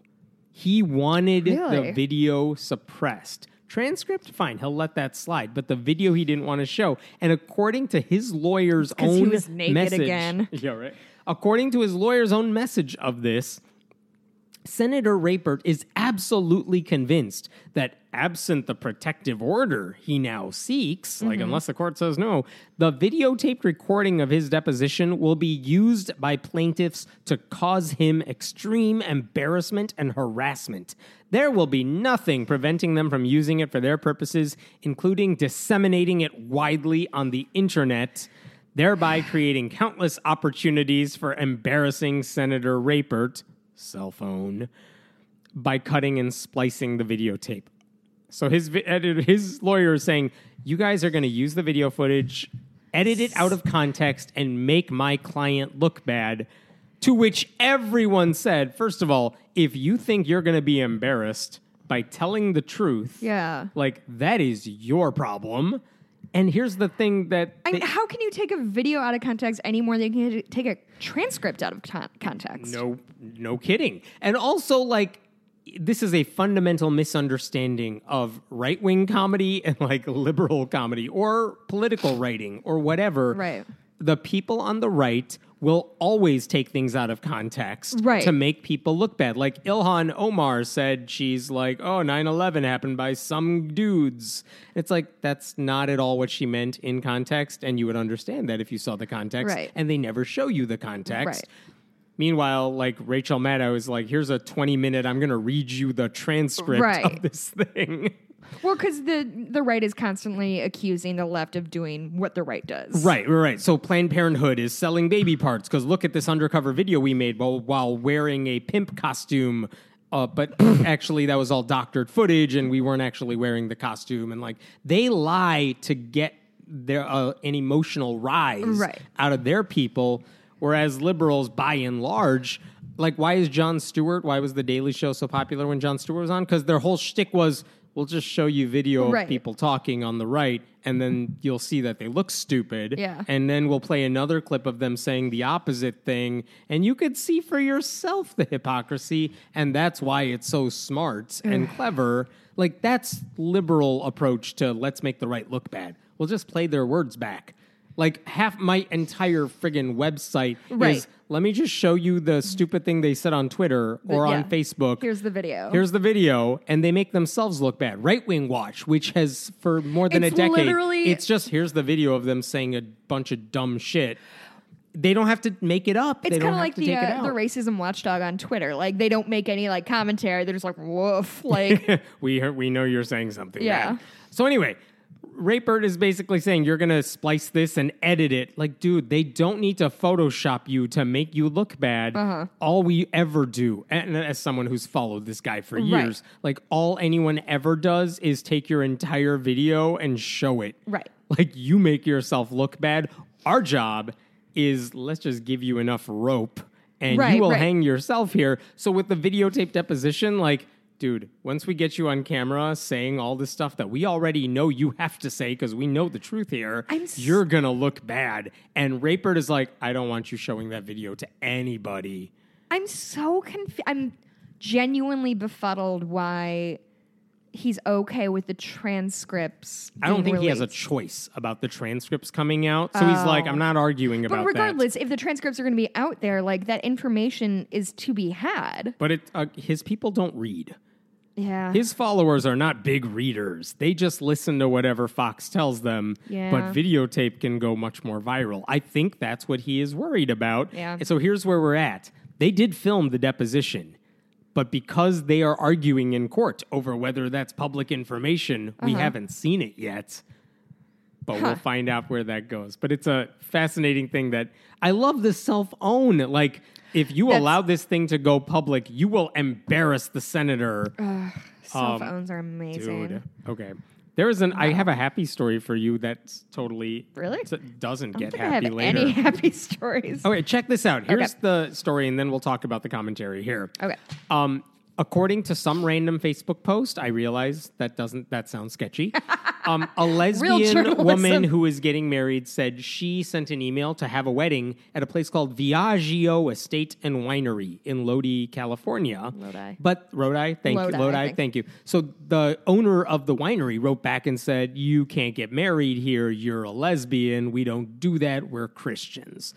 He wanted the video suppressed. Transcript, fine, he'll let that slide. But the video he didn't want to show. And according to his lawyer's 'cause he own was naked message, again. yeah, right. According to his lawyer's own message of this, Senator Rapert is absolutely convinced that, absent the protective order he now seeks, like mm-hmm. unless the court says no, the videotaped recording of his deposition will be used by plaintiffs to cause him extreme embarrassment and harassment. There will be nothing preventing them from using it for their purposes, including disseminating it widely on the internet thereby creating countless opportunities for embarrassing Senator Rapert, cell phone, by cutting and splicing the videotape. So his his lawyer is saying, "You guys are going to use the video footage, edit it out of context, and make my client look bad." To which everyone said, first of all, if you think you're going to be embarrassed by telling the truth, Yeah. like that is your problem. And here's the thing that I mean, they- how can you take a video out of context any more than you can take a transcript out of con- context? No, no kidding. And also, like, this is a fundamental misunderstanding of right wing comedy and like liberal comedy or political writing or whatever. Right. The people on the right will always take things out of context Right. to make people look bad. Like Ilhan Omar said, she's like, oh, 9 11 happened by some dudes. It's like, that's not at all what she meant in context. And you would understand that if you saw the context. Right. And they never show you the context. Right. Meanwhile, like Rachel Maddow is like, here's a 20 minute, I'm going to read you the transcript Right. of this thing. Well, because the the right is constantly accusing the left of doing what the right does. Right, right, right. So Planned Parenthood is selling baby parts because look at this undercover video we made while, while wearing a pimp costume. Uh, but actually, that was all doctored footage, and we weren't actually wearing the costume. And like, they lie to get their uh, an emotional rise Right. out of their people, whereas liberals, by and large, like, why is Jon Stewart? Why was the Daily Show so popular when Jon Stewart was on? Because their whole shtick was, we'll just show you video of people talking on the right, and then you'll see that they look stupid. Yeah. And then we'll play another clip of them saying the opposite thing, and you could see for yourself the hypocrisy, and that's why it's so smart and clever. Like that's liberal approach to let's make the right look bad. We'll just play their words back. Like half my entire friggin' website Right. is let me just show you the stupid thing they said on Twitter or yeah. on Facebook. Here's the video. Here's the video, and they make themselves look bad. Right Wing Watch, which has for more than It's a decade, literally- it's just here's the video of them saying a bunch of dumb shit. They don't have to make it up. It's kind of like the uh, the racism watchdog on Twitter. Like they don't make any like commentary. They're just like woof. Like we heard, we know you're saying something. Yeah. bad. So anyway, Rapert is basically saying you're gonna splice this and edit it. Like, dude, they don't need to Photoshop you to make you look bad. Uh-huh. All we ever do, and as someone who's followed this guy for years, like all anyone ever does is take your entire video and show it. Right. Like you make yourself look bad. Our job is let's just give you enough rope and Right, you will right. hang yourself here. So with the videotape deposition, like, dude, once we get you on camera saying all this stuff that we already know you have to say because we know the truth here, s- you're gonna look bad. And Rapert is like, I don't want you showing that video to anybody. I'm so confused. I'm genuinely befuddled why he's okay with the transcripts. I don't think he has a choice about the transcripts coming out. So he's like, Oh. I'm not arguing about that. But that. regardless, if the transcripts are going to be out there, like that information is to be had. But it, uh, his people don't read. Yeah. His followers are not big readers. They just listen to whatever Fox tells them. Yeah. But videotape can go much more viral. I think that's what he is worried about. Yeah. And so here's where we're at. They did film the deposition, but because they are arguing in court over whether that's public information, we haven't seen it yet. But we'll Uh-huh. Find out where that goes. But it's a fascinating thing that I love the self own. Like, if you That's- allow this thing to go public, you will embarrass the senator. Cell phones are amazing. Um, Dude. Okay. There is an. I have a happy story for you that's totally Really? s- doesn't get don't think I happy have later. any happy stories. Okay, check this out. Here's Okay. the story, and then we'll talk about the commentary here. Okay. Um, according to some random Facebook post, I realize that doesn't that sounds sketchy. Um, a lesbian woman who is getting married said she sent an email to have a wedding at a place called Viaggio Estate and Winery in Lodi, California. Lodi. But Lodi, thank Lodi, you, Lodi, thank you. So the owner of the winery wrote back and said, "You can't get married here. You're a lesbian. We don't do that. We're Christians."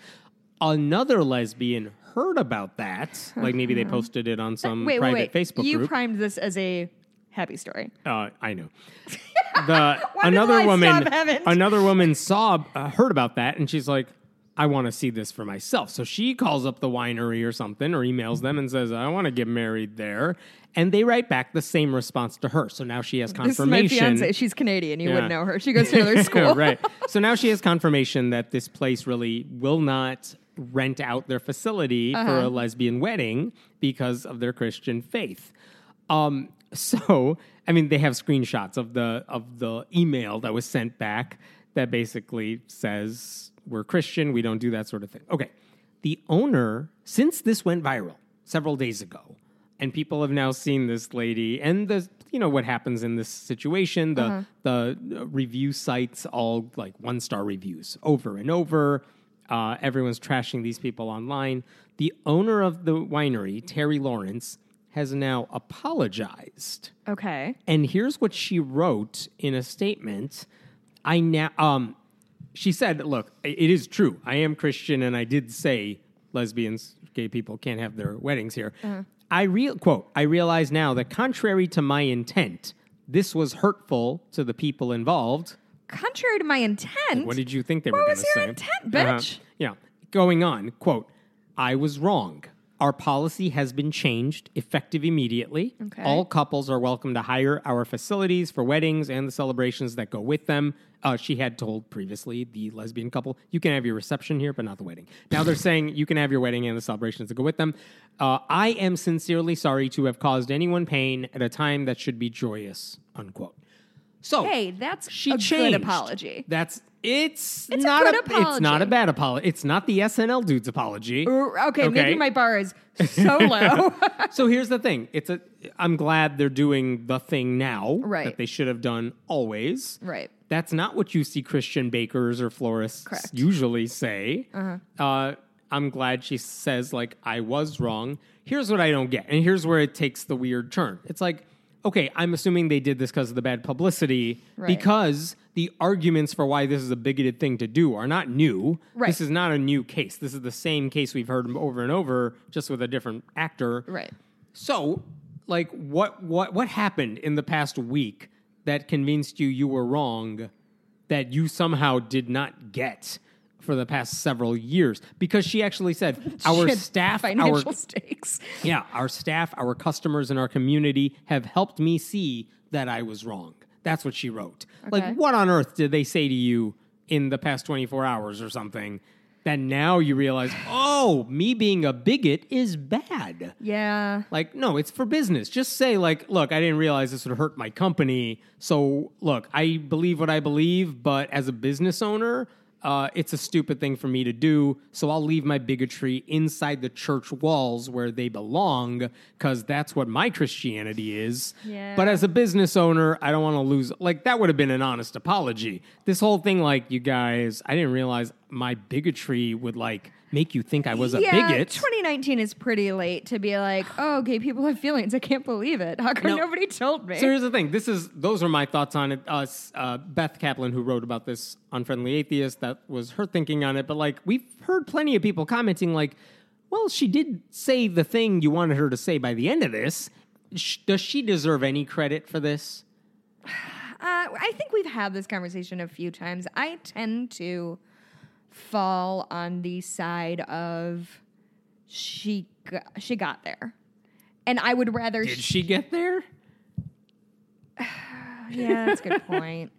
Another lesbian heard about that, like maybe they posted it on some wait, wait, private wait. Facebook you group. primed this as a happy story. Uh, I know. The another woman, another woman saw, uh, heard about that, and she's like, "I want to see this for myself." So she calls up the winery or something, or emails them and says, "I want to get married there," and they write back the same response to her. So now she has This is my confirmation. fiance. She's Canadian. You Yeah. wouldn't know her. She goes to another school. right. So now she has confirmation that this place really will not rent out their facility for Uh-huh. a lesbian wedding because of their Christian faith. Um, so I mean, they have screenshots of the of the email that was sent back that basically says we're Christian, we don't do that sort of thing. Okay. The owner, since this went viral several days ago, and people have now seen this lady and the you know what happens in this situation the the uh, review sites all like one star reviews over and over uh, everyone's trashing these people online the owner of the winery terry lawrence has now apologized. Okay. And here's what she wrote in a statement. I now um she said, look, it is true. I am Christian and I did say lesbians, gay people can't have their weddings here. I real quote, I realize now that contrary to my intent, this was hurtful to the people involved. Contrary to my intent. What did you think they were going to say? What was your intent, bitch? Yeah. Going on, quote, I was wrong. Our policy has been changed, effective immediately. Okay. All couples are welcome to hire our facilities for weddings and the celebrations that go with them. Uh, she had told previously the lesbian couple, you can have your reception here, but not the wedding. Now they're saying you can have your wedding and the celebrations that go with them. Uh, I am sincerely sorry to have caused anyone pain at a time that should be joyous, unquote. So Hey, that's she a changed. good apology. That's it's, It's a not good it's not a bad apology. It's not the SNL dude's apology. Okay, Okay. maybe my bar is so low. so here's the thing. It's a I'm glad they're doing the thing now Right. that they should have done always. right. That's not what you see Christian bakers or florists Correct. usually say. Uh, I'm glad she says, like, I was wrong. Here's what I don't get. And here's where it takes the weird turn. It's like, okay, I'm assuming they did this because of the bad publicity, Right. because the arguments for why this is a bigoted thing to do are not new. Right. This is not a new case. This is the same case we've heard over and over, just with a different actor. Right. So, like, what what what happened in the past week that convinced you you were wrong, that you somehow did not get for the past several years? Because she actually said our staff, our financial stakes. yeah, our staff, our customers, and our community have helped me see that I was wrong. That's what she wrote. Okay. Like, what on earth did they say to you in the past 24 hours or something that now you realize, oh, me being a bigot is bad? Yeah. Like, no, it's for business. Just say, like, look, I didn't realize this would hurt my company. So, look, I believe what I believe, but as a business owner, uh, it's a stupid thing for me to do. So I'll leave my bigotry inside the church walls where they belong, because that's what my Christianity is. Yeah. But as a business owner, I don't want to lose. Like, that would have been an honest apology. This whole thing, like, you guys, I didn't realize my bigotry would, like, make you think I was a yeah, bigot. 2019 is pretty late to be like, oh, gay people have feelings. I can't believe it. How come No. nobody told me? So here's the thing. This is those are my thoughts on it. Us, uh, Beth Kaplan, who wrote about this, on Friendly Atheist, that was her thinking on it. But like we've heard plenty of people commenting, like, "Well, she did say the thing you wanted her to say by the end of this. Does she deserve any credit for this?" Uh, I think we've had this conversation a few times. I tend to fall on the side of she got, she got there, and I would rather. Did she get there? yeah, that's a good point.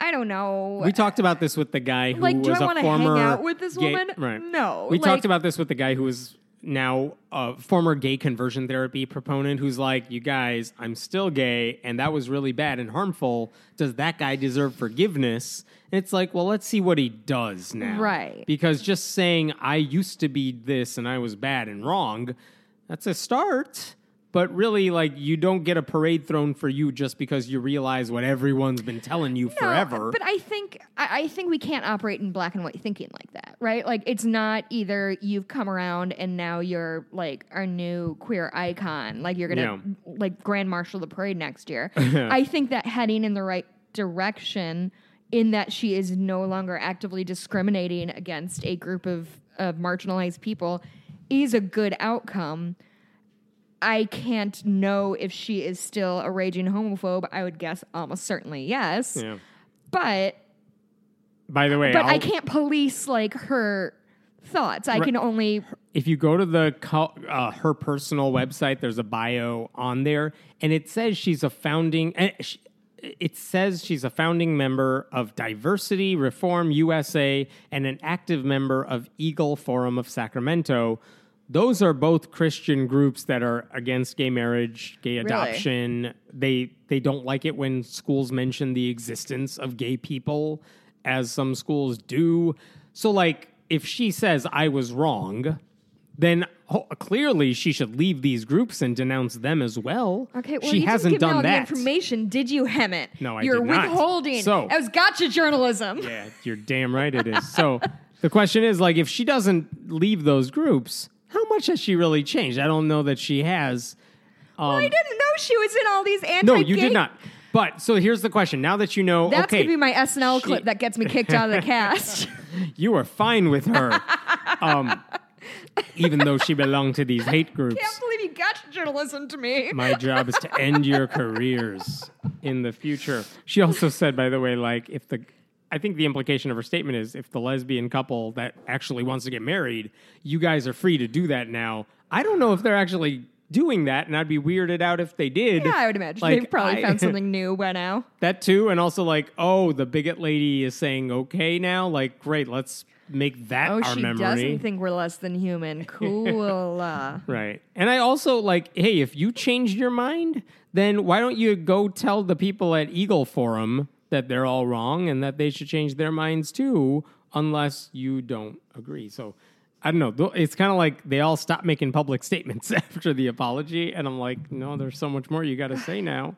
I don't know. We talked about this with the guy who Like, do was I a former hang out with this gay- woman? Right. No, We like- talked about this with the guy who was now a former gay conversion therapy proponent who's like, "You guys, I'm still gay, and that was really bad and harmful. Does that guy deserve forgiveness?" And it's like, well, let's see what he does now, Right. Because just saying I used to be this and I was bad and wrong, that's a start. But really, like, you don't get a parade thrown for you just because you realize what everyone's been telling you No, forever. But I think I, I think we can't operate in black and white thinking like that, right? Like it's not either you've come around and now you're like our new queer icon, like you're gonna like grand marshal the parade next year. I think that heading in the right direction, in that she is no longer actively discriminating against a group of of marginalized people, is a good outcome. I can't know if she is still a raging homophobe. I would guess almost certainly yes. yeah. But By the way, but I I'll- can't police like her thoughts. I Right. can only if you go to the uh, her personal website, there's a bio on there, and it says she's a founding. eh, It says she's a founding member of Diversity Reform USA and an active member of Eagle Forum of Sacramento. Those are both Christian groups that are against gay marriage, gay adoption. They they don't like it when schools mention the existence of gay people, as some schools do. So, like, if she says I was wrong, then oh, clearly she should leave these groups and denounce them as well. Okay, well, she you hasn't didn't give me done that. the information. Did you, Hemant? No, I You're did not. withholding. So- that was gotcha journalism. Yeah, you're damn right it is. So the question is like if she doesn't leave those groups, much has she really changed? I don't know that she has. Um, I didn't know she was in all these anti. no, you did not. But so here's the question. Now that you know, That's okay, gonna be my SNL She- clip that gets me kicked out of the cast. you were fine with her, um, even though she belonged to these hate groups. Can't believe you got to listen to me. My job is to end your careers in the future. She also said, by the way, like if the I think the implication of her statement is if the lesbian couple that actually wants to get married, you guys are free to do that now. I don't know if they're actually doing that, and I'd be weirded out if they did. yeah, I would imagine Like, they've probably I- found something new by now. that too, and also like, oh, the bigot lady is saying okay now. Like, great, let's make that Oh, our she memory. doesn't think we're less than human. Cool. Right. And I also like, hey, if you changed your mind, then why don't you go tell the people at Eagle Forum that they're all wrong and that they should change their minds too, unless you don't agree. So I don't know. It's kind of like they all stopped making public statements after the apology. And I'm like, no, there's so much more you got to say now.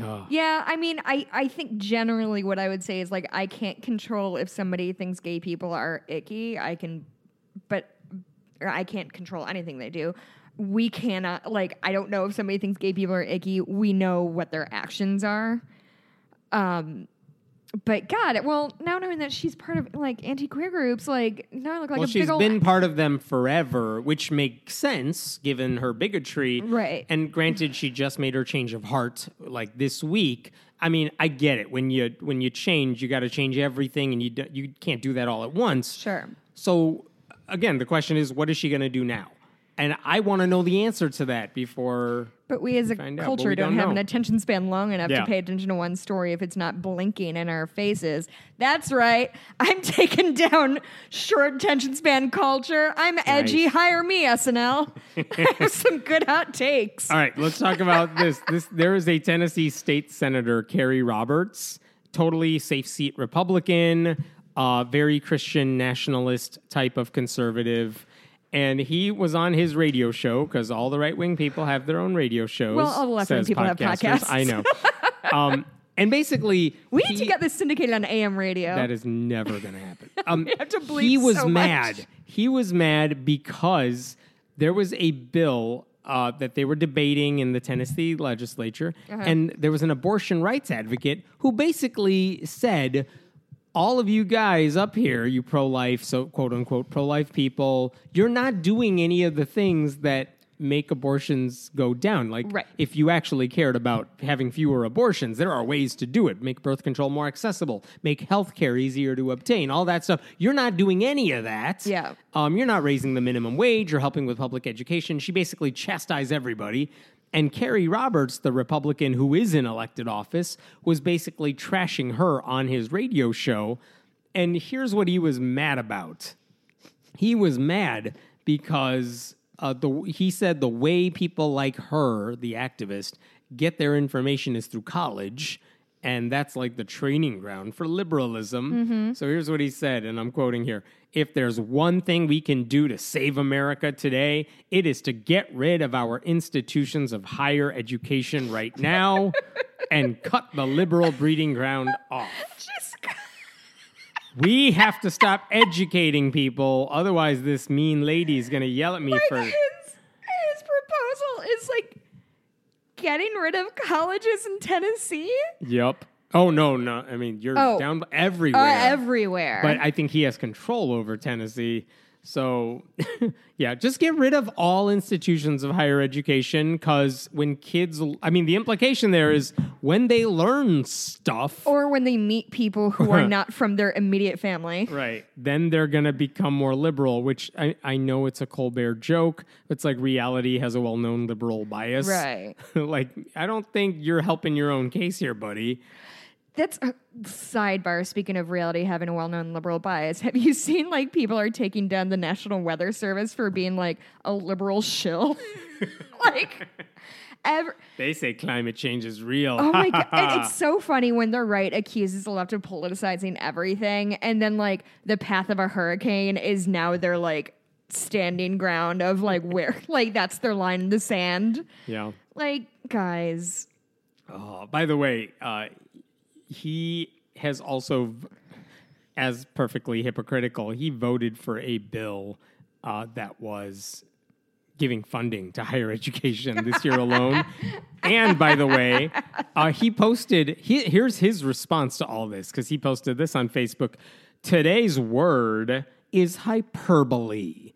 Oh, yeah, I mean, I, I think generally what I would say is like I can't control if somebody thinks gay people are icky. I can, but or I can't control anything they do. We cannot like I don't know if somebody thinks gay people are icky. We know what their actions are. Um, but God, well, now knowing that she's part of like anti-queer groups, like now I look like well, a she's big old been part of them forever, which makes sense given her bigotry. Right. And granted, she just made her change of heart like this week. I mean, I get it. When you when you change, you got to change everything, and you do, you can't do that all at once. sure. So again, the question is, what is she going to do now? And I want to know the answer to that before. But we as a culture don't, don't have know. an attention span long enough Yeah. to pay attention to one story if it's not blinking in our faces. That's right. I'm taking down short attention span culture. I'm edgy. Nice. Hire me, SNL. I have some good hot takes. All right, let's talk about this. This there is a Tennessee state senator, Kerry Roberts, totally safe seat Republican, uh, very Christian nationalist type of conservative. And he was on his radio show because all the right wing people have their own radio shows. Well, all the left-wing people have podcasts. I know. um, and basically, we need to get this syndicated on AM radio. that is never going to happen. Um, have to bleep he was so much. mad. He was mad because there was a bill uh, that they were debating in the Tennessee legislature, Uh-huh. and there was an abortion rights advocate who basically said, all of you guys up here, you pro life, so quote unquote pro life people, you're not doing any of the things that make abortions go down. Like, Right. if you actually cared about having fewer abortions, there are ways to do it. Make birth control more accessible, make health care easier to obtain, all that stuff. You're not doing any of that. Yeah. Um, you're not raising the minimum wage or helping with public education. She basically chastised everybody. And Kerry Roberts, the Republican who is in elected office, was basically trashing her on his radio show. And here's what he was mad about he was mad because uh, the he said the way people like her, the activist, get their information is through college, and that's like the training ground for liberalism. Mm-hmm. So here's what he said, and I'm quoting here: "If there's one thing we can do to save America today, it is to get rid of our institutions of higher education right now." And cut the liberal breeding ground off. Just We have to stop educating people, otherwise, this mean lady is going to yell at me like for. his, his proposal is like getting rid of colleges in Tennessee. Yep. Oh no, no. I mean, you're Oh. down everywhere. Uh, everywhere. but I think he has control over Tennessee. So, yeah, just get rid of all institutions of higher education because when kids, I mean, the implication there is when they learn stuff, or when they meet people who are not from their immediate family. Right. Then they're going to become more liberal, which I, I know it's a Colbert joke. It's like reality has a well known liberal bias. Right. like, I don't think you're helping your own case here, buddy. That's a sidebar. Speaking of reality having a well-known liberal bias, have you seen like people are taking down the National Weather Service for being like a liberal shill? like, ever. They say climate change is real. Oh my god! And it's so funny when the right accuses the left of politicizing everything, and then like the path of a hurricane is now their like standing ground of like where like that's their line in the sand. yeah. Like, guys, Oh, by the way, uh, he has also, as perfectly hypocritical, he voted for a bill uh, that was giving funding to higher education this year alone. and by the way, uh, he posted. He, here's his response to all this because he posted this on Facebook. Today's word is hyperbole.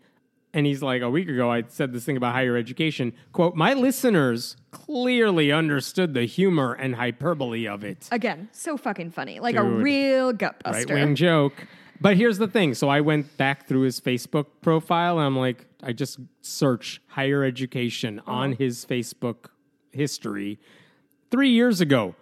And he's like, a week ago, I said this thing about higher education. Quote, my listeners clearly understood the humor and hyperbole of it. Again, so fucking funny. Like a Dude. real gut Right wing joke. But here's the thing. So I went back through his Facebook profile and I'm like, I just search higher education on uh-huh. his Facebook history three years ago.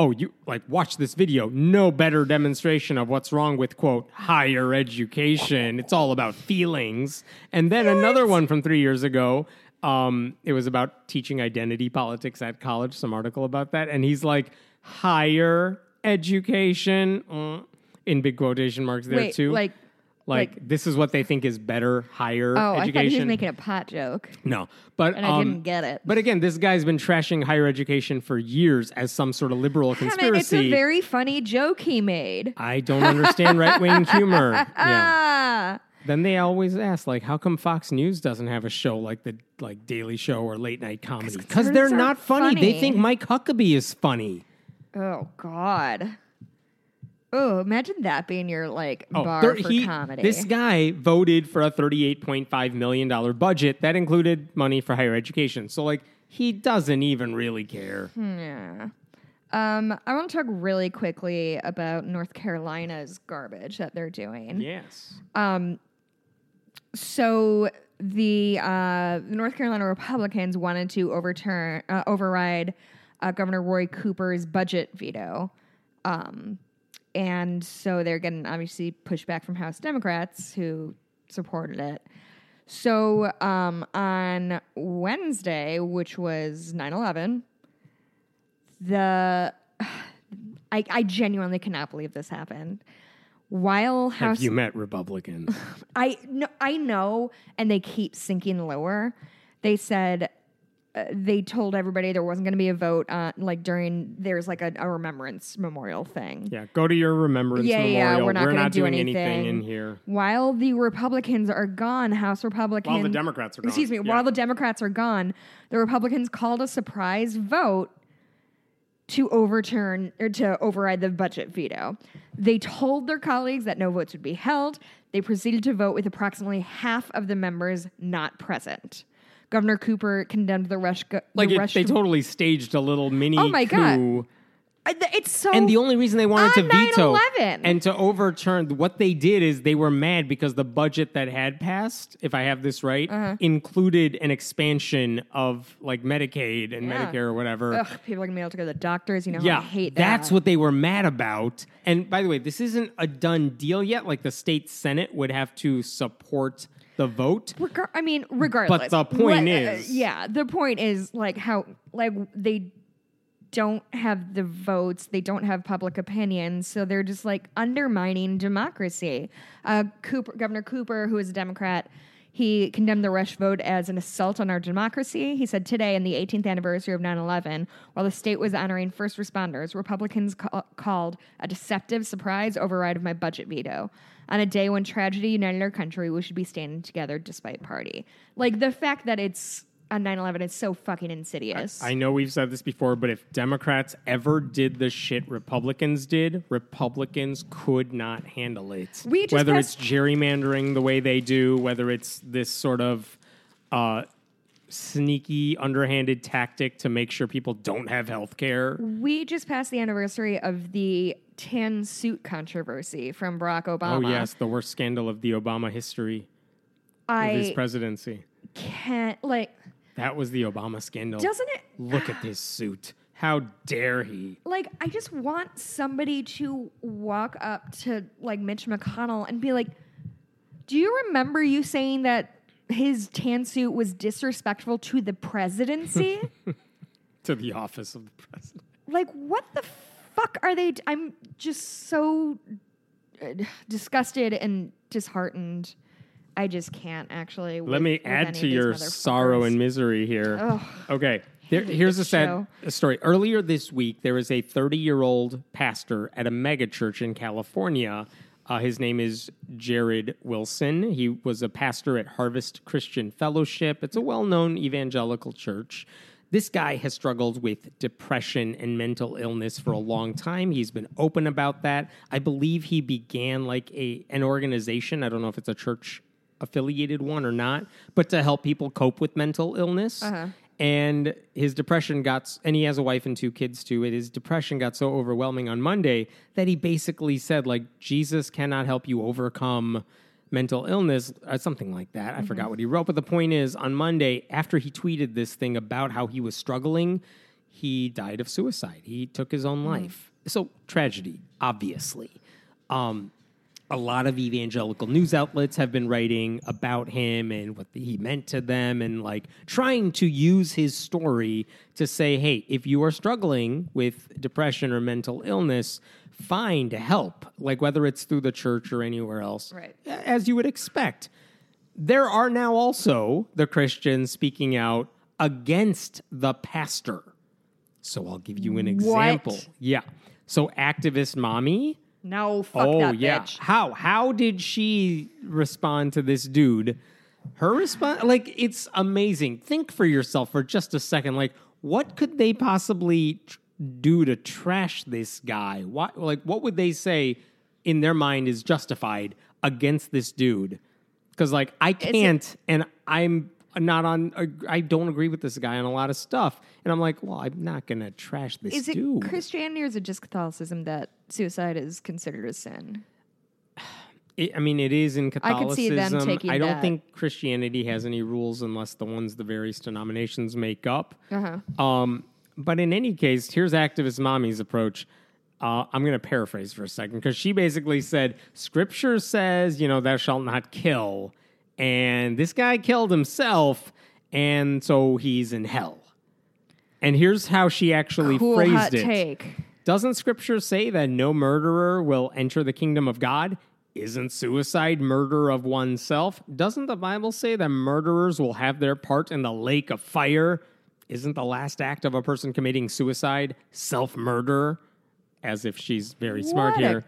Oh, you like watch this video. No better demonstration of what's wrong with quote higher education. It's all about feelings. And then another one from three years ago. Um, it was about teaching identity politics at college. Some article about that, and he's like higher education uh, in big quotation marks there Wait, too. like, like, like- this is what they think is better higher oh, I education. thought he was making a pot joke, no, but and I um, didn't get it. but again, this guy's been trashing higher education for years as some sort of liberal Damn it, conspiracy. it's a very funny joke he made. I don't understand right wing humor. Yeah. Ah, Then they always ask, like, how come Fox News doesn't have a show like the like Daily Show or late night comedy? Because they're not funny. They funny. think Mike Huckabee is funny. oh God. Oh, imagine that being your like Oh, bar thir- for he- comedy. This guy voted for a thirty-eight point five million dollar budget that included money for higher education. So, like, he doesn't even really care. Yeah. Um, I want to talk really quickly about North Carolina's garbage that they're doing. Yes. Um, So the uh, North Carolina Republicans wanted to overturn uh, override uh, Governor Roy Cooper's budget veto, um, and so they're getting obviously pushback from House Democrats who supported it. So um, on Wednesday, which was 9-11, the I, I genuinely cannot believe this happened. While House Have you met Republicans? I no, I know, and they keep sinking lower. They said uh, they told everybody there wasn't going to be a vote on like during there's like a, a remembrance memorial thing. yeah, go to your remembrance Yeah, yeah, we're not gonna do doing anything. anything. in here. While the Republicans are gone, House Republicans. While the Democrats are gone. Excuse me. Yeah. While the Democrats are gone, the Republicans called a surprise vote to overturn or to override the budget veto. They told their colleagues that no votes would be held. They proceeded to vote with approximately half of the members not present. Governor Cooper condemned the rush. Go- Like the it, rush they totally staged a little mini Oh my God. coup. Th- It's so. And the only reason they wanted to veto 9/11. and to overturn what they did is they were mad because the budget that had passed, if I have this right, Uh-huh. included an expansion of like Medicaid and Yeah. Medicare or whatever. Ugh, people are gonna be able to go to the doctors. You know, Yeah, I hate that. that's what they were mad about. And by the way, this isn't a done deal yet. Like the state senate would have to support the vote. Regar- I mean, regardless. But the point What- uh, is- yeah, the point is like how like they don't have the votes, they don't have public opinion, so they're just like undermining democracy. Uh, Cooper, Governor Cooper, who is a Democrat, he condemned the rush vote as an assault on our democracy. He said today, in the 18th anniversary of 9 11, while the state was honoring first responders, Republicans ca- called a deceptive surprise override of my budget veto. On a day when tragedy united our country, we should be standing together despite party. Like the fact that it's on 9 11 is so fucking insidious. I know we've said this before, but if Democrats ever did the shit Republicans did, Republicans could not handle it. We just whether passed- it's gerrymandering the way they do, whether it's this sort of uh, sneaky, underhanded tactic to make sure people don't have health care. we just passed the anniversary of the tan suit controversy from Barack oh, Obama. Oh, yes, the worst scandal of the Obama history of his presidency. can't, like, That was the Obama scandal. doesn't it? Look at this suit. How dare he? like I just want somebody to walk up to like Mitch McConnell and be like, "Do you remember you saying that his tan suit was disrespectful to the presidency? To the office of the president. like what the fuck are they d- I'm just so uh, disgusted and disheartened. I just can't actually. Let with- me with any add of to these your sorrow and misery here. Ugh. Okay. There, hate here's a this sad story. Earlier this week, there was a 30 year old pastor at a megachurch in California Uh, his name is Jarrid Wilson. He was a pastor at Harvest Christian Fellowship. It's a well known evangelical church. This guy has struggled with depression and mental illness for a long time. He's been open about that. I believe he began like a an organization. I don't know if it's a church affiliated one or not, but to help people cope with mental illness. And his depression got, and he has a wife and two kids too. And his depression got so overwhelming on Monday that he basically said, like, Jesus cannot help you overcome mental illness, or something like that. I forgot mm-hmm. what he wrote. But the point is, on Monday, after he tweeted this thing about how he was struggling, he died of suicide. He took his own mm. life. So, tragedy, obviously. Um, a lot of evangelical news outlets have been writing about him and what he meant to them and like trying to use his story to say hey if you are struggling with depression or mental illness find help. Like whether it's through the church or anywhere else. Right. as you would expect. There are now also the christians speaking out against the pastor. So i'll give you an example. Yeah. So activist mommy No, fuck oh that yeah. bitch. How how did she respond to this dude? Her response like it's amazing. Think for yourself for just a second. Like what could they possibly tr- do to trash this guy? What like what would they say in their mind is justified against this dude? Cuz like I can't and I'm not on I don't agree with this guy on a lot of stuff. And I'm like, well, I'm not going to trash this Is it dude. Christianity or is it just Catholicism that suicide is considered a sin? It, I mean, it is in I Catholicism. could see them taking I don't that. think Christianity has any rules unless the ones the various denominations make up. Uh-huh. Um, but in any case, here's activist mommy's approach. Uh, I'm going to paraphrase for a second because she basically said, Scripture says, you know, thou shalt not kill. And this guy killed himself, and so he's in hell. And here's how she actually Cool phrased hot it. take. Doesn't scripture say that no murderer will enter the kingdom of God? Isn't suicide murder of oneself? Doesn't the Bible say that murderers will have their part in the lake of fire? Isn't the last act of a person committing suicide self murder? As if she's very smart what here.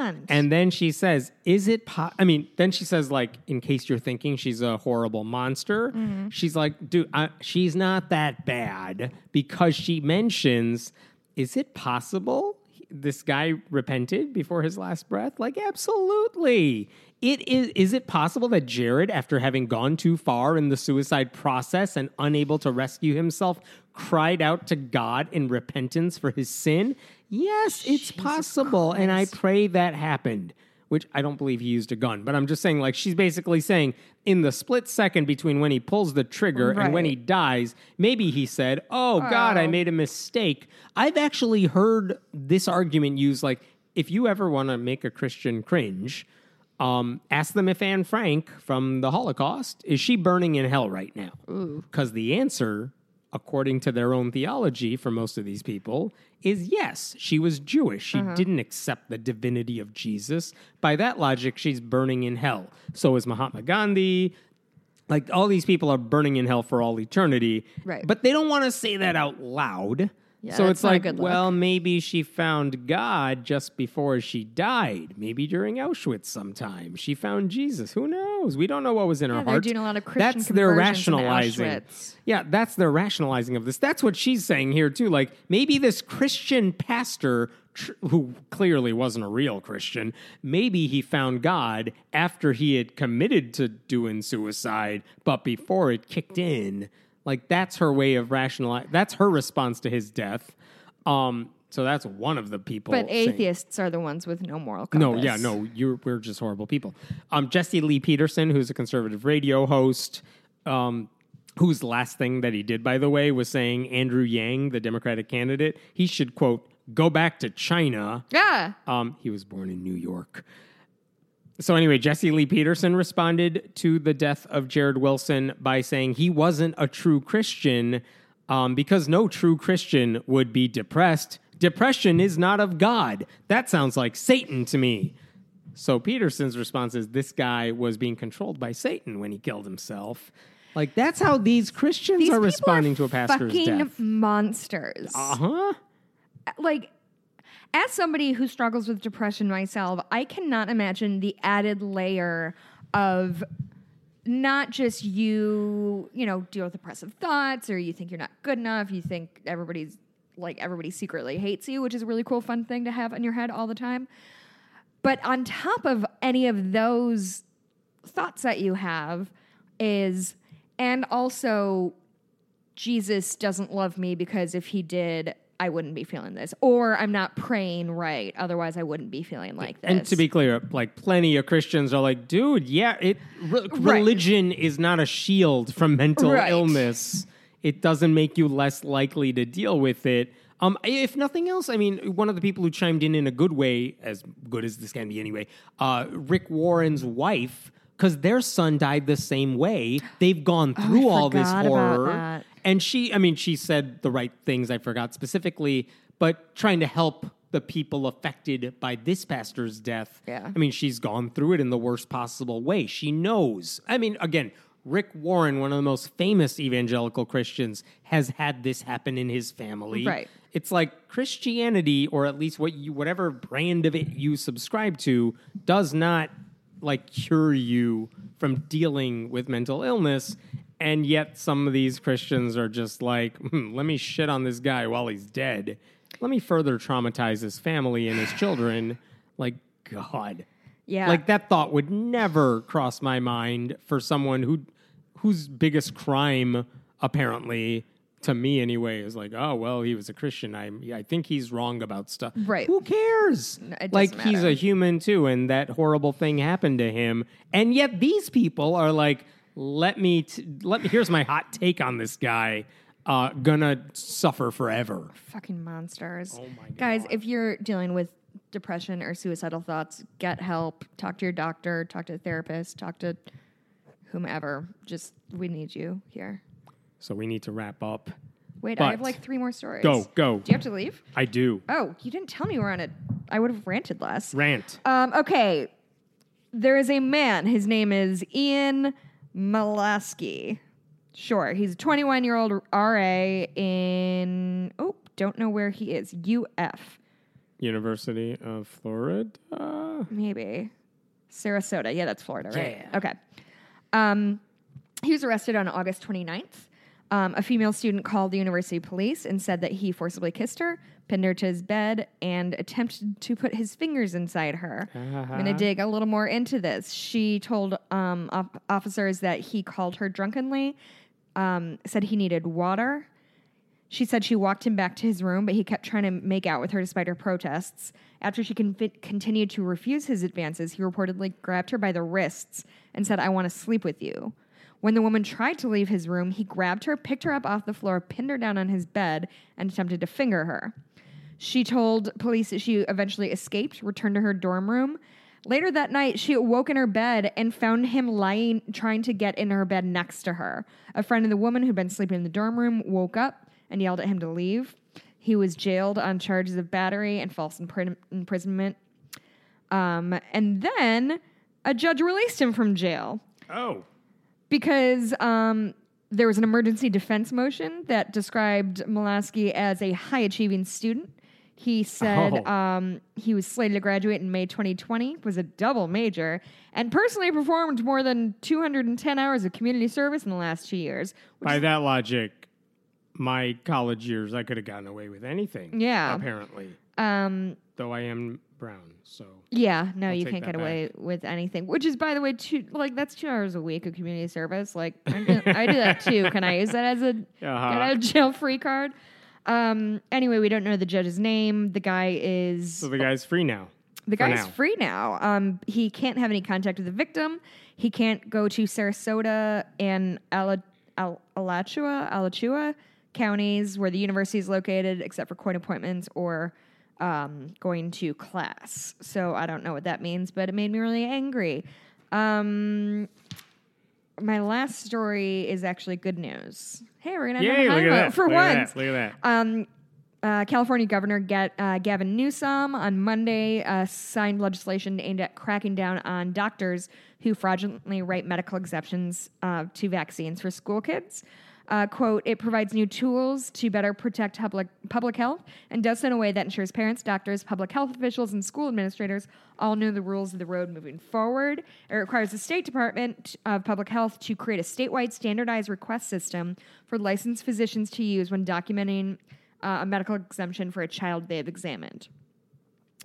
A cunt. And then she says, "Is it? Po-? I mean, then she says, like, in case you're thinking she's a horrible monster, Mm-hmm. she's like, dude, I, she's not that bad because she mentions, is it possible this guy repented before his last breath? Like, absolutely. It is. Is it possible that Jarrid, after having gone too far in the suicide process and unable to rescue himself, cried out to God in repentance for his sin? Yes, it's possible, and I pray that happened. Which I don't believe he used a gun, but I'm just saying, like, she's basically saying in the split second between when he pulls the trigger and when he dies, maybe he said, Oh, God, I Oh. made a mistake. I've actually heard this argument used like, if you ever want to make a Christian cringe, um, ask them if Anne Frank from the Holocaust is she burning in hell right now? Because the answer, according to their own theology, for most of these people, is yes. She was Jewish. She didn't accept the divinity of Jesus. By that logic, she's burning in hell. So is Mahatma Gandhi. Like all these people are burning in hell for all eternity. Right. But they don't want to say that out loud. Yeah, so it's like, well, maybe she found God just before she died. Maybe during Auschwitz sometime. She found Jesus. Who knows? We don't know what was in her Yeah, they're heart. doing a lot of Christian That's their rationalizing. Yeah, that's their rationalizing of this. That's what she's saying here too. Like maybe this Christian pastor tr- who clearly wasn't a real Christian, maybe he found God after he had committed to doing suicide, but before it kicked in. Like that's her way of rationalizing. That's her response to his death. Um, so that's one of the people. But saying- atheists are the ones with no moral compass. no, yeah, no, you're we're just horrible people. Um, Jesse Lee Peterson, who's a conservative radio host, um, whose last thing that he did, by the way, was saying Andrew Yang, the Democratic candidate, he should quote go back to China. Yeah. Um, he was born in New York. So anyway, Jesse Lee Peterson responded to the death of Jarrid Wilson by saying he wasn't a true Christian um, because no true Christian would be depressed. Depression is not of God. That sounds like Satan to me. So Peterson's response is this guy was being controlled by Satan when he killed himself. Like that's how these Christians These are responding are to a pastor's fucking death. monsters. Uh huh. like as somebody who struggles with depression myself, I cannot imagine the added layer of not just you, you know, deal with oppressive thoughts or you think you're not good enough, you think everybody's like everybody secretly hates you, which is a really cool fun thing to have in your head all the time. But on top of any of those thoughts that you have is and also Jesus doesn't love me because if he did, I wouldn't be feeling this. Or I'm not praying right. Otherwise, I wouldn't be feeling like this. And to be clear, like plenty of Christians are like, dude, yeah, it re- religion is not a shield from mental Right. illness. It doesn't make you less likely to deal with it. Um, if nothing else, I mean, one of the people who chimed in in a good way, as good as this can be anyway, uh, Rick Warren's wife, because their son died the same way. They've gone through all this horror. And she, I mean, she said the right things. I forgot specifically, but trying to help the people affected by this pastor's death. Yeah. I mean, she's gone through it in the worst possible way. She knows. I mean, again, Rick Warren, one of the most famous evangelical Christians, has had this happen in his family. Right. It's like Christianity, or at least what you, whatever brand of it you subscribe to, does not like cure you from dealing with mental illness. And yet, some of these Christians are just like, hmm, let me shit on this guy while he's dead. Let me further traumatize his family and his children. Like, God. Yeah. Like, that thought would never cross my mind for someone who whose biggest crime, apparently, to me anyway, is like, oh, well, he was a Christian. I, I think he's wrong about stuff. Right. Who cares? like, doesn't he's a human too, and that horrible thing happened to him. And yet, these people are like, let me, t- let me, here's my hot take on this guy. Uh, gonna suffer forever. fucking monsters. Oh my Guys, if you're dealing with depression or suicidal thoughts, get help. Talk to your doctor, talk to a therapist, talk to whomever. Just we need you here. So we need to wrap up. Wait, But- I have like three more stories. Go, go. Do you have to leave? I do. Oh, you didn't tell me we're on it. I would have ranted less. Rant. Um, okay. There is a man. His name is Ian Malasky. Sure. He's a 21 year old RA in, oh, don't know where he is. UF, University of Florida. maybe. Sarasota. Yeah, that's Florida, right? Yeah. Okay. Um, he was arrested on August 29th. Um, a female student called the university police and said that he forcibly kissed her, pinned her to his bed, and attempted to put his fingers inside her. I'm going to dig a little more into this. She told um, op- officers that he called her drunkenly, um, said he needed water. She said she walked him back to his room, but he kept trying to make out with her despite her protests. After she con- continued to refuse his advances, he reportedly grabbed her by the wrists and said, I want to sleep with you. When the woman tried to leave his room, he grabbed her, picked her up off the floor, pinned her down on his bed, and attempted to finger her. She told police that she eventually escaped, returned to her dorm room. Later that night, she awoke in her bed and found him lying, trying to get in her bed next to her. A friend of the woman who'd been sleeping in the dorm room woke up and yelled at him to leave. He was jailed on charges of battery and false impri- imprisonment. Um, and then a judge released him from jail Oh. because um, there was an emergency defense motion that described Molaski as a high achieving student. He said Oh. um, he was slated to graduate in May 2020, was a double major, and personally performed more than 210 hours of community service in the last two years. By that logic, my college years, I could have gotten away with anything. Yeah. Apparently. Um, Though I am brown. So yeah, no, I'll you can't get away with anything. Which is, by the way, two like that's two hours a week of community service. Like I do, I do that too. Can I use that as a Uh-huh. get out of jail free card? Um, anyway, we don't know the judge's name. The guy is so the guy's free now. the guy's now. free now. Um, he can't have any contact with the victim. He can't go to Sarasota and Ala- Al- Alachua, Alachua counties where the university is located, except for court appointments or um, going to class. So I don't know what that means, but it made me really angry. Um, my last story is actually good news. Hey, we're gonna have a at that. for look At once. that. Look at that. Um, uh, California Governor Ga- uh, Gavin Newsom on Monday uh, signed legislation aimed at cracking down on doctors who fraudulently write medical exceptions uh, to vaccines for school kids. Uh, quote, it provides new tools to better protect public, public health and does so in a way that ensures parents, doctors, public health officials, and school administrators all know the rules of the road moving forward. It requires the State Department of Public Health to create a statewide standardized request system for licensed physicians to use when documenting uh, a medical exemption for a child they have examined.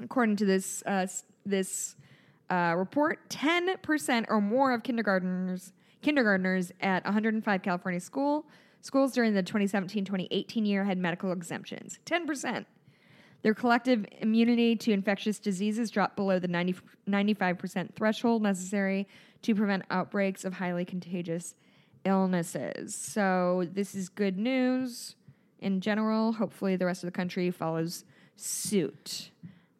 According to this, uh, this uh, report, 10% or more of kindergartners kindergartners at 105 California school schools during the 2017-2018 year had medical exemptions. 10%. Their collective immunity to infectious diseases dropped below the 90, 95% threshold necessary to prevent outbreaks of highly contagious illnesses. So, this is good news in general. Hopefully, the rest of the country follows suit.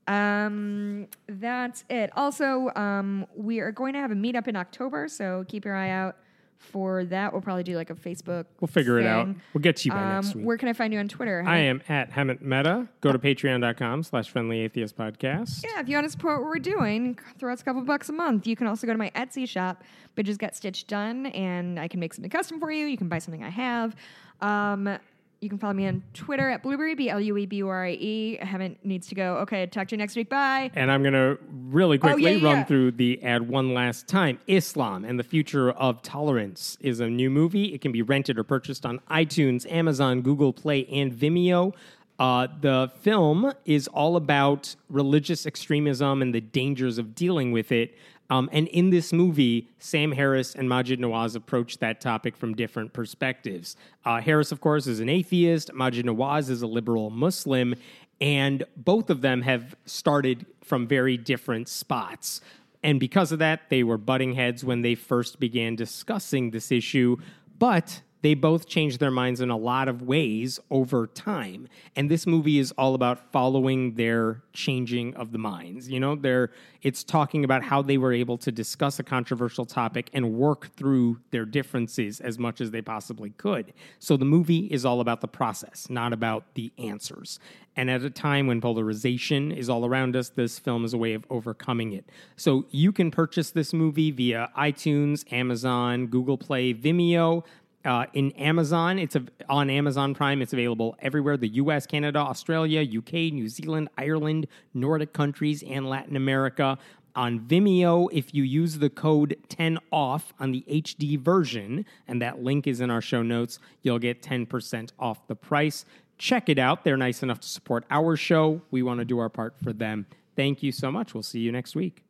Um, that's it. Also, um, we are going to have a meetup in October, so keep your eye out for that. We'll probably do like a Facebook. We'll figure it out. We'll get to you by Um, next week. where can I find you on Twitter? I am at Hemant Mehta. Go to patreon.com slash friendly atheist podcast. Yeah, if you want to support what we're doing, throw us a couple bucks a month. You can also go to my Etsy shop, Bitches Get Stitched Done, and I can make something custom for you. You can buy something I have. Um, you can follow me on Twitter at Blueberry, B L U E B U R I E. Hemant needs to go. Okay, talk to you next week. Bye. And I'm going to really quickly Oh, yeah, yeah, run yeah. through the ad one last time. Islam and the Future of Tolerance is a new movie. It can be rented or purchased on iTunes, Amazon, Google Play, and Vimeo. Uh, the film is all about religious extremism and the dangers of dealing with it. Um, and in this movie, Sam Harris and Maajid Nawaz approach that topic from different perspectives. Uh, Harris, of course, is an atheist. Maajid Nawaz is a liberal Muslim. And both of them have started from very different spots. And because of that, they were butting heads when they first began discussing this issue. But they both change their minds in a lot of ways over time. And this movie is all about following their changing of the minds. You know, they're it's talking about how they were able to discuss a controversial topic and work through their differences as much as they possibly could. So the movie is all about the process, not about the answers. And at a time when polarization is all around us, this film is a way of overcoming it. So you can purchase this movie via iTunes, Amazon, Google Play, Vimeo. Uh, in Amazon, it's a, on Amazon Prime. It's available everywhere: the U.S., Canada, Australia, UK, New Zealand, Ireland, Nordic countries, and Latin America. On Vimeo, if you use the code 10 off on the HD version, and that link is in our show notes, you'll get 10% off the price. Check it out. They're nice enough to support our show. We want to do our part for them. Thank you so much. We'll see you next week.